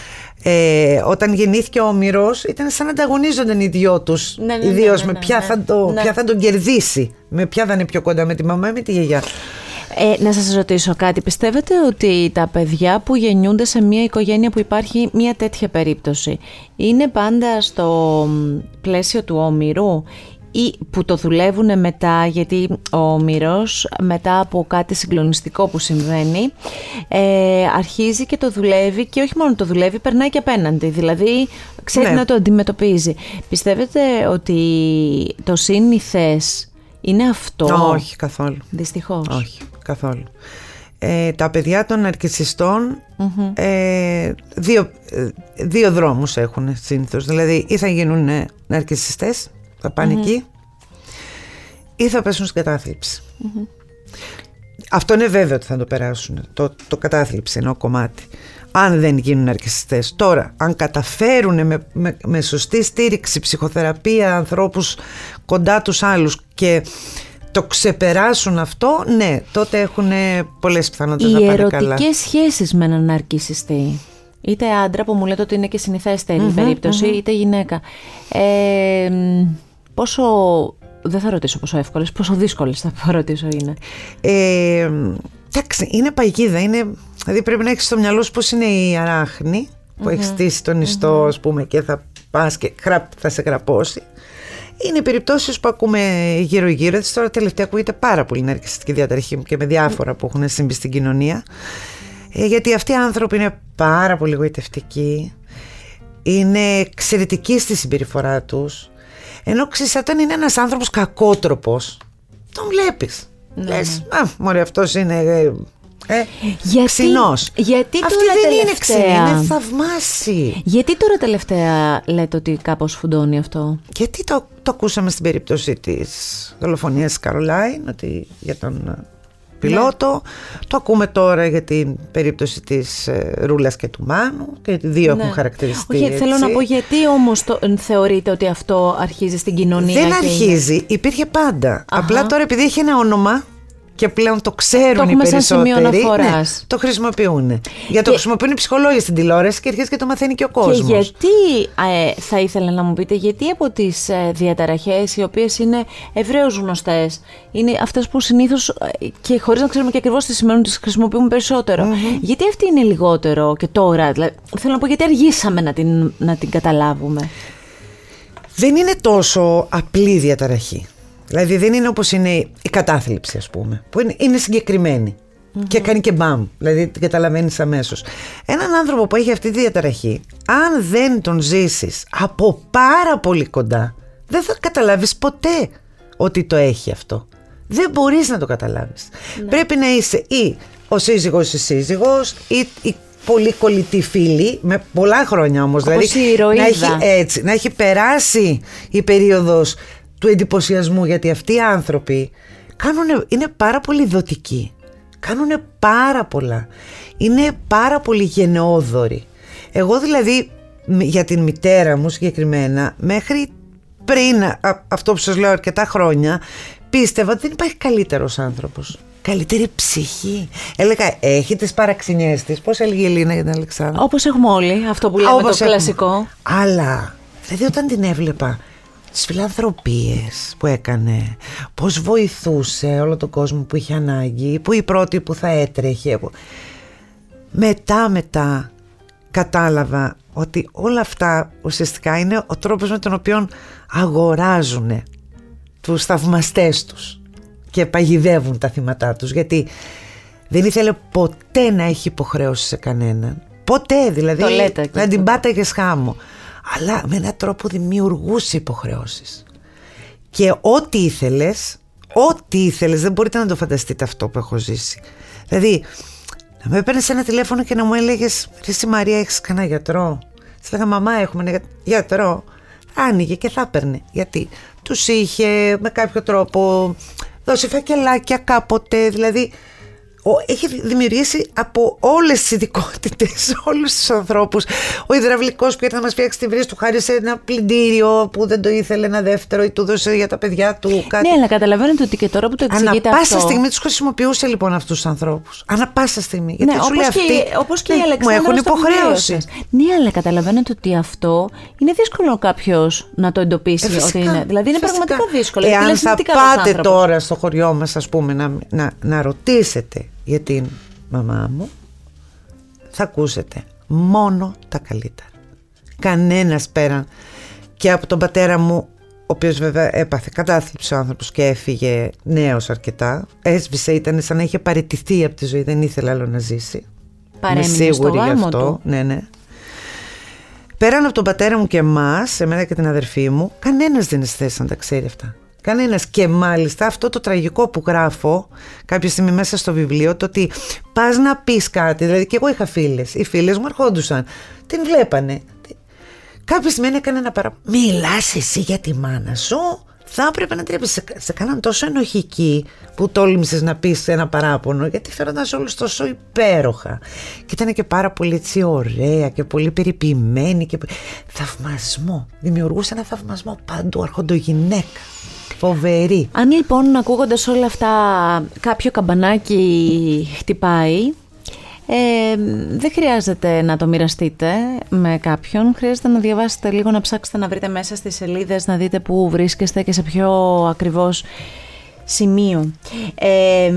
ε, όταν γεννήθηκε ο Όμηρος ήταν σαν να ανταγωνίζονταν οι δυο τους Ναι, ναι, ναι, ιδίως ναι, με ναι, ποια, ναι. θα το, Ναι. ποια θα τον κερδίσει με ποια θα είναι πιο κοντά με τη μαμά ή με τη γιαγιά Ε, να σας ρωτήσω κάτι. Πιστεύετε ότι τα παιδιά που γεννιούνται σε μια οικογένεια που υπάρχει μια τέτοια περίπτωση είναι πάντα στο μ, πλαίσιο του όμοιρου ή που το δουλεύουν μετά γιατί ο όμηρος μετά από κάτι συγκλονιστικό που συμβαίνει ε, αρχίζει και το δουλεύει και όχι μόνο το δουλεύει περνάει και απέναντι. Δηλαδή ξέρει Ναι. να το αντιμετωπίζει. Πιστεύετε ότι το σύνηθες είναι αυτό; Όχι καθόλου. Δυστυχώς. Όχι καθόλου. Ε, τα παιδιά των ναρκισιστων ε, δύο, ε, δύο δρόμους έχουν συνήθως. Δηλαδή ή θα γίνουν ναρκισιστές, θα πάνε εκεί, ή θα πέσουν στην καταθλιψη Αυτό είναι βέβαιο ότι θα το περάσουν. Το, το κατάθλιψη είναι ο κομμάτι. Αν δεν γίνουν ναρκισιστές. Τώρα, αν καταφέρουν με, με, με σωστή στήριξη, ψυχοθεραπεία, ανθρώπους κοντά τους άλλους και το ξεπεράσουν αυτό, ναι, τότε έχουν πολλές πιθανότητες να πάνε καλά. Οι ερωτικές σχέσεις με έναν ναρκισιστή, είτε άντρα που μου λέτε ότι είναι και συνηθέστερη η περίπτωση, είτε γυναίκα. Ε, πόσο, δεν θα ρωτήσω πόσο εύκολες, πόσο δύσκολες θα ρωτήσω είναι. Ε, εντάξει, είναι παγίδα, είναι, δηλαδή πρέπει να έχεις στο μυαλό σου πώς είναι η αράχνη που έχεις στήσει τον ιστό, ας πούμε, και θα πας και θα σε γραπώσει. Είναι περιπτώσεις που ακούμε γύρω-γύρω. Τώρα τελευταία ακούγεται πάρα πολύ ναρκιστική διαταραχή και με διάφορα που έχουν συμβεί στην κοινωνία. Ε, γιατί αυτοί οι άνθρωποι είναι πάρα πολύ γοητευτικοί. Είναι εξαιρετικοί στη συμπεριφορά τους. Ενώ ξέρεις, όταν είναι ένας άνθρωπος κακότροπος, τον βλέπεις. Ναι. Λες, ναι. α, μωρέ, αυτός είναι ε, ε, γιατί, ξινός. Γιατί Αυτή τώρα δεν τελευταία, είναι ξινή, είναι θαυμάση. Γιατί τώρα τελευταία λέτε ότι κάπως φουντώνει αυτό; Γιατί το, το ακούσαμε στην περίπτωση της δολοφονίας της Καρολάιν, ότι για τον ε, πιλότο. Ναι. Το ακούμε τώρα για την περίπτωση της ε, Ρούλας και του Μάνου και οι δύο ναι. έχουν χαρακτηριστεί Όχι, θέλω να πω γιατί όμως το, θεωρείτε ότι αυτό αρχίζει στην κοινωνία. Δεν αρχίζει, είναι... υπήρχε πάντα. Απλά τώρα επειδή έχει ένα όνομα και πλέον το ξέρουν το οι περισσότεροι. Ναι, το χρησιμοποιούν. Για το χρησιμοποιούν οι ψυχολόγοι στην τηλεόραση και αρχίζει και το μαθαίνει και ο κόσμος. Και γιατί, ε, θα ήθελα να μου πείτε, γιατί από τις ε, διαταραχές, οι οποίες είναι ευρέως γνωστές, είναι αυτές που συνήθως ε, και χωρίς να ξέρουμε και ακριβώς τι σημαίνουν, τις χρησιμοποιούμε Γιατί αυτή είναι λιγότερο και τώρα, δηλαδή, θέλω να πω, γιατί αργήσαμε να την, να την καταλάβουμε; Δεν είναι τόσο απλή διαταραχή. Δηλαδή δεν είναι όπως είναι η κατάθλιψη ας πούμε, που είναι, είναι και κάνει και μπαμ, δηλαδή την καταλαβαίνεις αμέσως. Έναν άνθρωπο που έχει αυτή τη διαταραχή, αν δεν τον ζήσεις από πάρα πολύ κοντά, δεν θα καταλάβεις ποτέ ότι το έχει αυτό. Δεν μπορείς να το καταλάβεις. Ναι. Πρέπει να είσαι ή ο σύζυγος ή σύζυγος ή η πολύ κολλητή φίλη, με πολλά χρόνια όμως. δηλαδή, η να έχει, έτσι, να έχει περάσει η περίοδος του εντυπωσιασμού γιατί αυτοί οι άνθρωποι κάνουν, είναι πάρα πολύ δοτικοί. Κάνουν πάρα πολλά. Είναι πάρα πολύ γενναιόδοροι. Εγώ δηλαδή για την μητέρα μου συγκεκριμένα μέχρι πριν αυτό που σας λέω αρκετά χρόνια πίστευα ότι δεν υπάρχει καλύτερος άνθρωπος. Καλύτερη ψυχή. Έλεγα, έχει τις παραξενιές της. Πώς έλεγε η Ελίνα για την Αλεξάνδρα; Όπως έχουμε όλοι, αυτό που λέμε το κλασικό. Αλλά, δηλαδή όταν την έβλεπα, τις φιλανθρωπίες που έκανε, πώς βοηθούσε όλο τον κόσμο που είχε ανάγκη, που η πρώτη που θα έτρεχε. Μετά μετά κατάλαβα ότι όλα αυτά ουσιαστικά είναι ο τρόπος με τον οποίο αγοράζουν τους θαυμαστές τους και παγιδεύουν τα θύματά τους γιατί δεν ήθελε ποτέ να έχει υποχρέωση σε κανέναν ποτέ δηλαδή να την πάταγες χάμω αλλά με έναν τρόπο δημιουργούσε υποχρεώσεις. Και ό,τι ήθελες, ό,τι ήθελες, δεν μπορείτε να το φανταστείτε αυτό που έχω ζήσει. Δηλαδή, να με έπαιρνες ένα τηλέφωνο και να μου έλεγες Εσύ Μαρία, έχεις κανένα γιατρό; Τη λέγα Μαμά, έχουμε ένα γιατρό. Άνοιγε και θα έπαιρνε. Γιατί; Τους είχε με κάποιο τρόπο δώσει φακελάκια κάποτε. Δηλαδή, έχει δημιουργήσει από όλες τις ειδικότητες, όλους τους ανθρώπους. Ο υδραυλικός που ήρθε να μας φτιάξει την βρύση του χάρισε ένα πλυντήριο που δεν το ήθελε ένα δεύτερο ή του δώσε για τα παιδιά του κάτι. Ναι, αλλά καταλαβαίνετε ότι και τώρα που το εξηγείτε Ανά πάσα στιγμή τους χρησιμοποιούσε λοιπόν αυτούς τους ανθρώπους. Ανά πάσα στιγμή. Γιατί ναι, όπως και, όπως και ναι, η Αλεξάνδρα. Μου έχουν υποχρέωση. Ναι, αλλά καταλαβαίνετε ότι αυτό είναι δύσκολο κάποιος να το εντοπίσει ε, ότι είναι. Δηλαδή είναι πραγματικά δύσκολο. Εάν θα πάτε τώρα στο χωριό μας, ας πούμε, να, να, να ρωτήσετε για την μαμά μου θα ακούσετε μόνο τα καλύτερα. Κανένας πέραν και από τον πατέρα μου ο οποίος βέβαια έπαθε κατάθλιψη ο άνθρωπος και έφυγε νέος αρκετά. Έσβησε, ήταν σαν να είχε παραιτηθεί από τη ζωή, δεν ήθελε άλλο να ζήσει. Παρέμεινε σίγουρη στο γι' αυτό. Του. Ναι, ναι. Πέραν από τον πατέρα μου και εμάς, εμένα και την αδερφή μου, κανένας δεν είναι θέση να τα ξέρει αυτά. Κανένας. Και μάλιστα αυτό το τραγικό που γράφω κάποια στιγμή μέσα στο βιβλίο, το ότι πας να πεις κάτι, δηλαδή και εγώ είχα φίλες, οι φίλες μου ερχόντουσαν, την βλέπανε. Κάποια στιγμή έκανε ένα παράπονο. Μιλάς εσύ για τη μάνα σου, θα έπρεπε να τρέπεις, σε, σε κάναν τόσο ενοχική που τόλμησες να πεις ένα παράπονο γιατί φέρονταν όλους τόσο υπέροχα και ήταν και πάρα πολύ έτσι ωραία και πολύ περιποιημένη και θαυμασμό, δημιουργούσε ένα θαυμασμό παντού, αρχοντογυναίκα φοβερή. Αν λοιπόν ακούγοντας όλα αυτά κάποιο καμπανάκι χτυπάει ε, δεν χρειάζεται να το μοιραστείτε με κάποιον, χρειάζεται να διαβάσετε λίγο, να ψάξετε να βρείτε μέσα στις σελίδες, να δείτε πού βρίσκεστε και σε ποιο ακριβώς σημείο. Ε,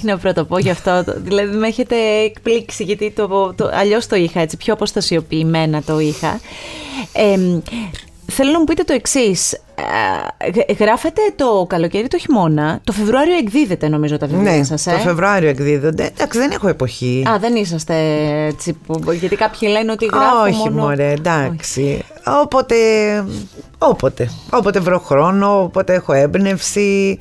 τι να πρωτοπώ γι' αυτό, δηλαδή με έχετε εκπλήξει γιατί το, το, αλλιώς το είχα έτσι, πιο αποστασιοποιημένα το είχα. Ε, Θέλω να μου πείτε το εξής. Ε, γράφετε το καλοκαίρι, το χειμώνα. Το Φεβρουάριο εκδίδεται νομίζω τα βιβλία ναι, σας, ε; το Φεβρουάριο εκδίδονται. Εντάξει, δεν έχω εποχή. Α, δεν είσαστε έτσι. Γιατί κάποιοι λένε ότι γράφω Όχι, μόνο... μωρέ, εντάξει. Όποτε, όποτε. Όποτε βρω χρόνο, όποτε έχω έμπνευση.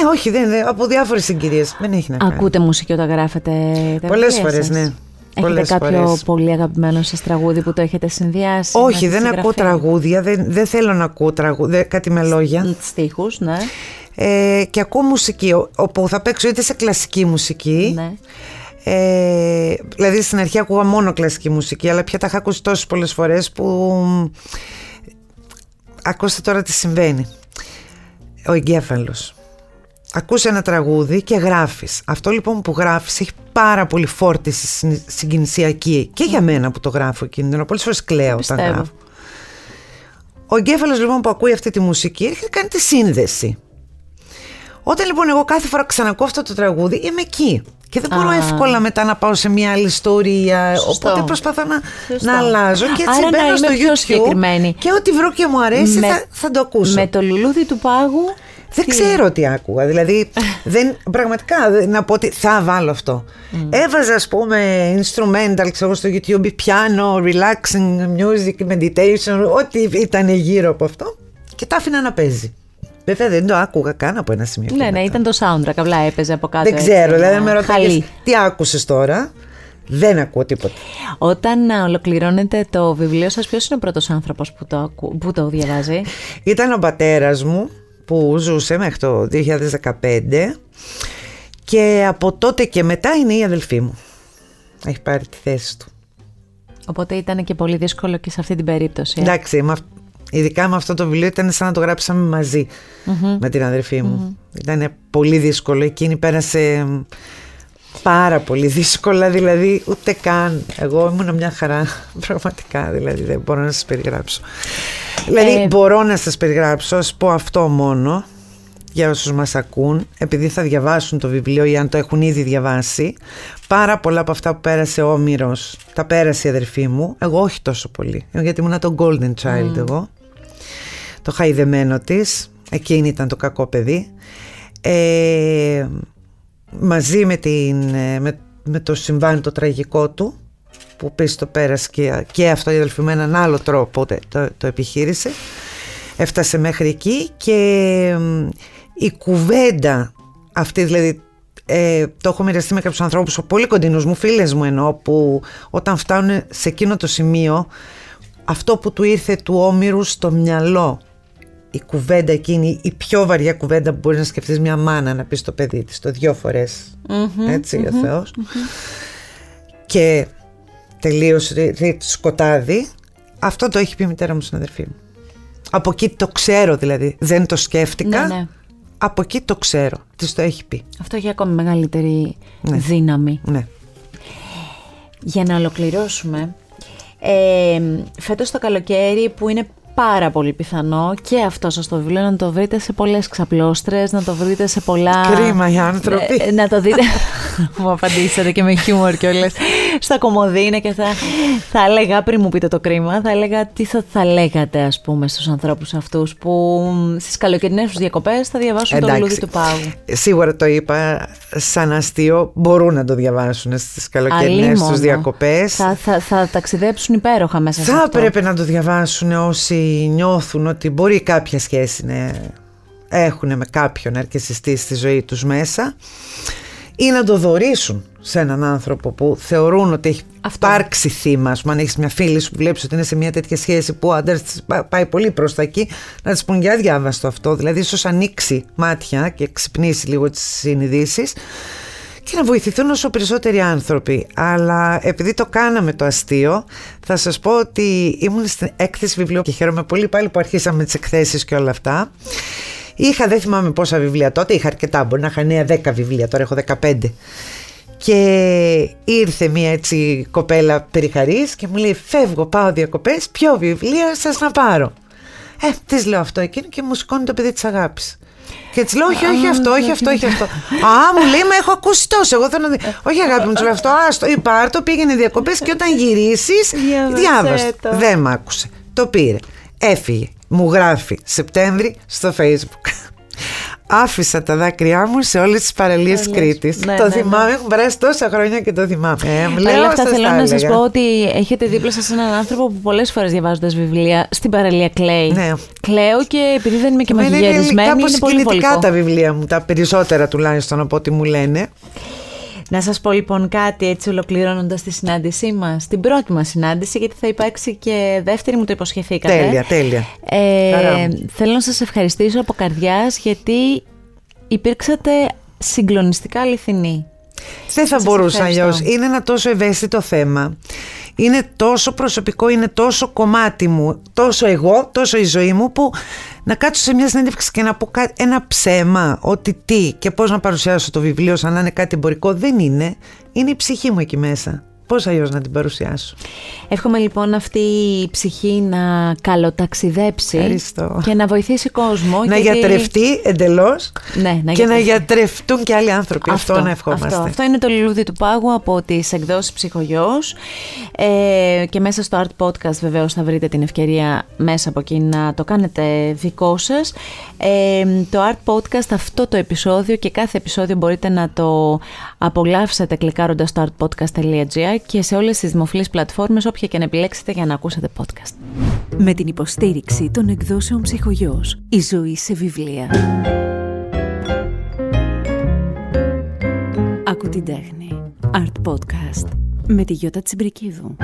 Ναι, όχι, δεν, από διάφορες συγκυρίες. Δεν έχει να κάνει. Ακούτε μουσική όταν γράφετε τα Πολλές βιβλία φορές, σας; ναι. Έχετε Πολλές κάποιο φορές. πολύ αγαπημένο σας τραγούδι που το έχετε συνδυάσει Όχι, με τη δεν ακούω συγγραφή; τραγούδια, δεν, δεν θέλω να ακούω τραγούδια, κάτι με λόγια. Στίχους, ναι. Ε, και ακούω μουσική, ο- όπου θα παίξω είτε σε κλασική μουσική. ναι. Ε, δηλαδή στην αρχή ακούγα μόνο κλασική μουσική, αλλά πια τα είχα ακούσει τόσες πολλές φορές που... Ακούστε τώρα τι συμβαίνει. Ο εγκέφαλος. Ακούς ένα τραγούδι και γράφεις. Αυτό λοιπόν που γράφεις έχει πάρα πολύ φόρτιση συν- συγκινησιακή και για μένα που το γράφω εκείνη. Πολλές φορές κλαίω όταν Πιστεύω. γράφω. Ο εγκέφαλος λοιπόν που ακούει αυτή τη μουσική έρχεται κάνει τη σύνδεση. Όταν λοιπόν εγώ κάθε φορά ξανακούω αυτό το τραγούδι είμαι εκεί. Και δεν μπορώ Α. εύκολα μετά να πάω σε μια άλλη ιστορία. Σωστό. Οπότε προσπαθώ να, Σωστό. να αλλάζω και έτσι Άρα να μπαίνω είμαι στο πιο YouTube συγκεκριμένη. και ό,τι βρω και μου αρέσει Με- θα, θα το ακούσω. Με το λουλούδι του πάγου. Δεν τι- ξέρω τι άκουγα. Δηλαδή, δεν, πραγματικά δεν- να πω ότι θα βάλω αυτό. Έβαζα, ας πούμε, instrumental ξέρω, στο YouTube, piano, relaxing music, meditation, ό,τι ήταν γύρω από αυτό και τα άφηνα να παίζει. Βέβαια δεν το άκουγα καν από ένα σημείο. και Ναι, ναι, μετά. ήταν το soundtrack, απλά έπαιζε από κάτω. Δεν έτσι, ξέρω, δηλαδή ένα με ρωτάει χαλί. τι άκουσες τώρα; Δεν ακούω τίποτα. Όταν α, ολοκληρώνετε το βιβλίο σας, ποιος είναι ο πρώτος άνθρωπος που το, ακού- που το διαβάζει; Ήταν ο πατέρας μου που ζούσε μέχρι το 2015 και από τότε και μετά είναι η αδελφή μου. Έχει πάρει τη θέση του. Οπότε ήταν και πολύ δύσκολο και σε αυτή την περίπτωση. ε. Εντάξει, με αυ- ειδικά με αυτό το βιβλίο ήταν σαν να το γράψαμε μαζί με την αδελφή μου. Ήταν πολύ δύσκολο. Εκείνη πέρασε μ, πάρα πολύ δύσκολα, δηλαδή ούτε καν. Εγώ ήμουν μια χαρά, πραγματικά, δηλαδή δεν μπορώ να σας περιγράψω. Δηλαδή Ε, μπορώ να σας περιγράψω, ας πω αυτό μόνο, για όσους μας ακούν, επειδή θα διαβάσουν το βιβλίο ή αν το έχουν ήδη διαβάσει, πάρα πολλά από αυτά που πέρασε ο Όμηρος, τα πέρασε η αδερφή μου, εγώ όχι τόσο πολύ, γιατί ήμουν το golden child εγώ, το χαϊδεμένο της, εκείνη ήταν το κακό παιδί. Ε, μαζί με, την, ε, με, με το συμβάν το τραγικό του, που πίσω το πέρασε και, και αυτό η αδελφή με έναν άλλο τρόπο το, το, το επιχείρησε. Έφτασε μέχρι εκεί και μ, η κουβέντα αυτή δηλαδή ε, το έχω μοιραστεί με κάποιους ανθρώπους πολύ κοντινούς μου, φίλες μου εννοώ που όταν φτάνουν σε εκείνο το σημείο αυτό που του ήρθε του όμοιρου στο μυαλό η κουβέντα εκείνη, η πιο βαριά κουβέντα που μπορείς να σκεφτείς μια μάνα να πεις στο παιδί της το δυο φορές. Έτσι ο Θεός. και τελείωσε ρι- ρι- σκοτάδι. Αυτό το έχει πει η μητέρα μου στην αδερφή μου. Από εκεί το ξέρω δηλαδή. Δεν το σκέφτηκα. Ναι, ναι. από εκεί το ξέρω. Της το έχει πει. Αυτό έχει ακόμη μεγαλύτερη Ναι. δύναμη. ναι. Για να ολοκληρώσουμε, ε, φέτος το καλοκαίρι που είναι πάρα πολύ πιθανό και αυτό σας το βιβλίο να το βρείτε σε πολλές ξαπλώστρες, να το βρείτε σε πολλά... Κρίμα οι άνθρωποι. Ε, να το δείτε, μου απαντήσατε και με χιούμορ κιόλας, στα κομμωδίνε και θα, θα έλεγα, πριν μου πείτε το κρίμα, θα έλεγα τι θα, θα λέγατε ας πούμε στους ανθρώπους αυτούς που στις καλοκαιρινές τους διακοπές θα διαβάσουν το λουλούδι του πάγου; Σίγουρα το είπα σαν αστείο, μπορούν να το διαβάσουν στις καλοκαιρινές τους διακοπές. Θα, θα, θα ταξιδέψουν υπέροχα μέσα θα σε αυτό. Θα πρέπει να το διαβάσουν όσοι νιώθουν ότι μπορεί κάποια σχέση να έχουν με κάποιον αρκεσιστή στη ζωή τους μέσα ή να το δωρήσουν σε έναν άνθρωπο που θεωρούν ότι έχει Αυτό. υπάρξει θύμα. Α πούμε, αν έχεις μια φίλη σου που βλέπεις ότι είναι σε μια τέτοια σχέση που ο άντρας πάει πολύ προς τα εκεί, να της πούν για διάβαστο αυτό. Δηλαδή, ίσως ανοίξει μάτια και ξυπνήσει λίγο τις συνειδήσεις και να βοηθηθούν όσο περισσότεροι άνθρωποι. Αλλά επειδή το κάναμε το αστείο, θα σας πω ότι ήμουν στην έκθεση βιβλίου και χαίρομαι πολύ πάλι που αρχίσαμε τις εκθέσεις και όλα αυτά. Είχα, δεν θυμάμαι πόσα βιβλία τότε, είχα αρκετά, μπορεί να είχα νέα 10 βιβλία, τώρα έχω 15. Και ήρθε μια έτσι κοπέλα περιχαρής και μου λέει φεύγω, πάω διακοπές, ποιο βιβλίο σας να πάρω; Ε, της λέω αυτό εκείνο και μου σηκώνει το παιδί της αγάπης. Και της λέω: Όχι, όχι αυτό, όχι αυτό, όχι αυτό. Α, μου λέει: Μα έχω ακούσει τόσο. Εγώ θέλω να Όχι, αγάπη μου, του λέω αυτό. Άστο, ή πάρ' πήγαινε διακοπές και όταν γυρίσεις, διάβασε. Δεν μ' άκουσε. Το πήρε. Έφυγε. Μου γράφει Σεπτέμβρη στο Facebook. Άφησα τα δάκρυά μου σε όλες τις παραλίες Κρήτης. Ναι, το ναι, θυμάμαι, ναι. έχουν περάσει τόσα χρόνια και το θυμάμαι. Ε, Παρ' όλα αυτά, θέλω να σας πω ότι έχετε δίπλα σας έναν άνθρωπο που πολλές φορές διαβάζοντας βιβλία στην παραλία κλαίει. Ναι. Κλαίω και επειδή δεν είμαι και μαγειρισμένη, είναι, είναι πολύ πολύ τα βιβλία μου, τα περισσότερα τουλάχιστον από ό,τι μου λένε. Να σας πω λοιπόν κάτι έτσι ολοκληρώνοντας τη συνάντησή μας, την πρώτη μας συνάντηση, γιατί θα υπάρξει και δεύτερη, μου το υποσχεθήκατε. Τέλεια, τέλεια. Ε, θέλω να σας ευχαριστήσω από καρδιάς, γιατί υπήρξατε συγκλονιστικά αληθινοί. Δεν θα μπορούσα αλλιώς. Είναι ένα τόσο ευαίσθητο θέμα. Είναι τόσο προσωπικό, είναι τόσο κομμάτι μου, τόσο εγώ, τόσο η ζωή μου που να κάτσω σε μια συνέντευξη και να πω ένα ψέμα ότι τι και πώς να παρουσιάσω το βιβλίο σαν να είναι κάτι εμπορικό δεν είναι. Είναι η ψυχή μου εκεί μέσα. Πώς αλλιώς να την παρουσιάσω; Εύχομαι λοιπόν αυτή η ψυχή να καλοταξιδέψει Ευχαριστώ. και να βοηθήσει κόσμο. Να γιατί... γιατρευτεί εντελώς ναι, να και να γιατρευτούν και άλλοι άνθρωποι. Αυτό, αυτό να ευχόμαστε. Αυτό, αυτό είναι το λουλούδι του πάγου από τις εκδόσεις Ψυχογειό. Ε, και μέσα στο Art Podcast βεβαίως θα βρείτε την ευκαιρία μέσα από εκεί να το κάνετε δικό σας. Ε, το Art Podcast αυτό το επεισόδιο και κάθε επεισόδιο μπορείτε να το απολαύσετε κλικάροντας στο artpodcast.gr και σε όλες τις δημοφιλείς πλατφόρμες όποια και να επιλέξετε για να ακούσετε podcast. Με την υποστήριξη των εκδόσεων ψυχογιός. Η ζωή σε βιβλία. Άκου την τέχνη. Art Podcast. Με τη Γιώτα Τσιμπρικίδου.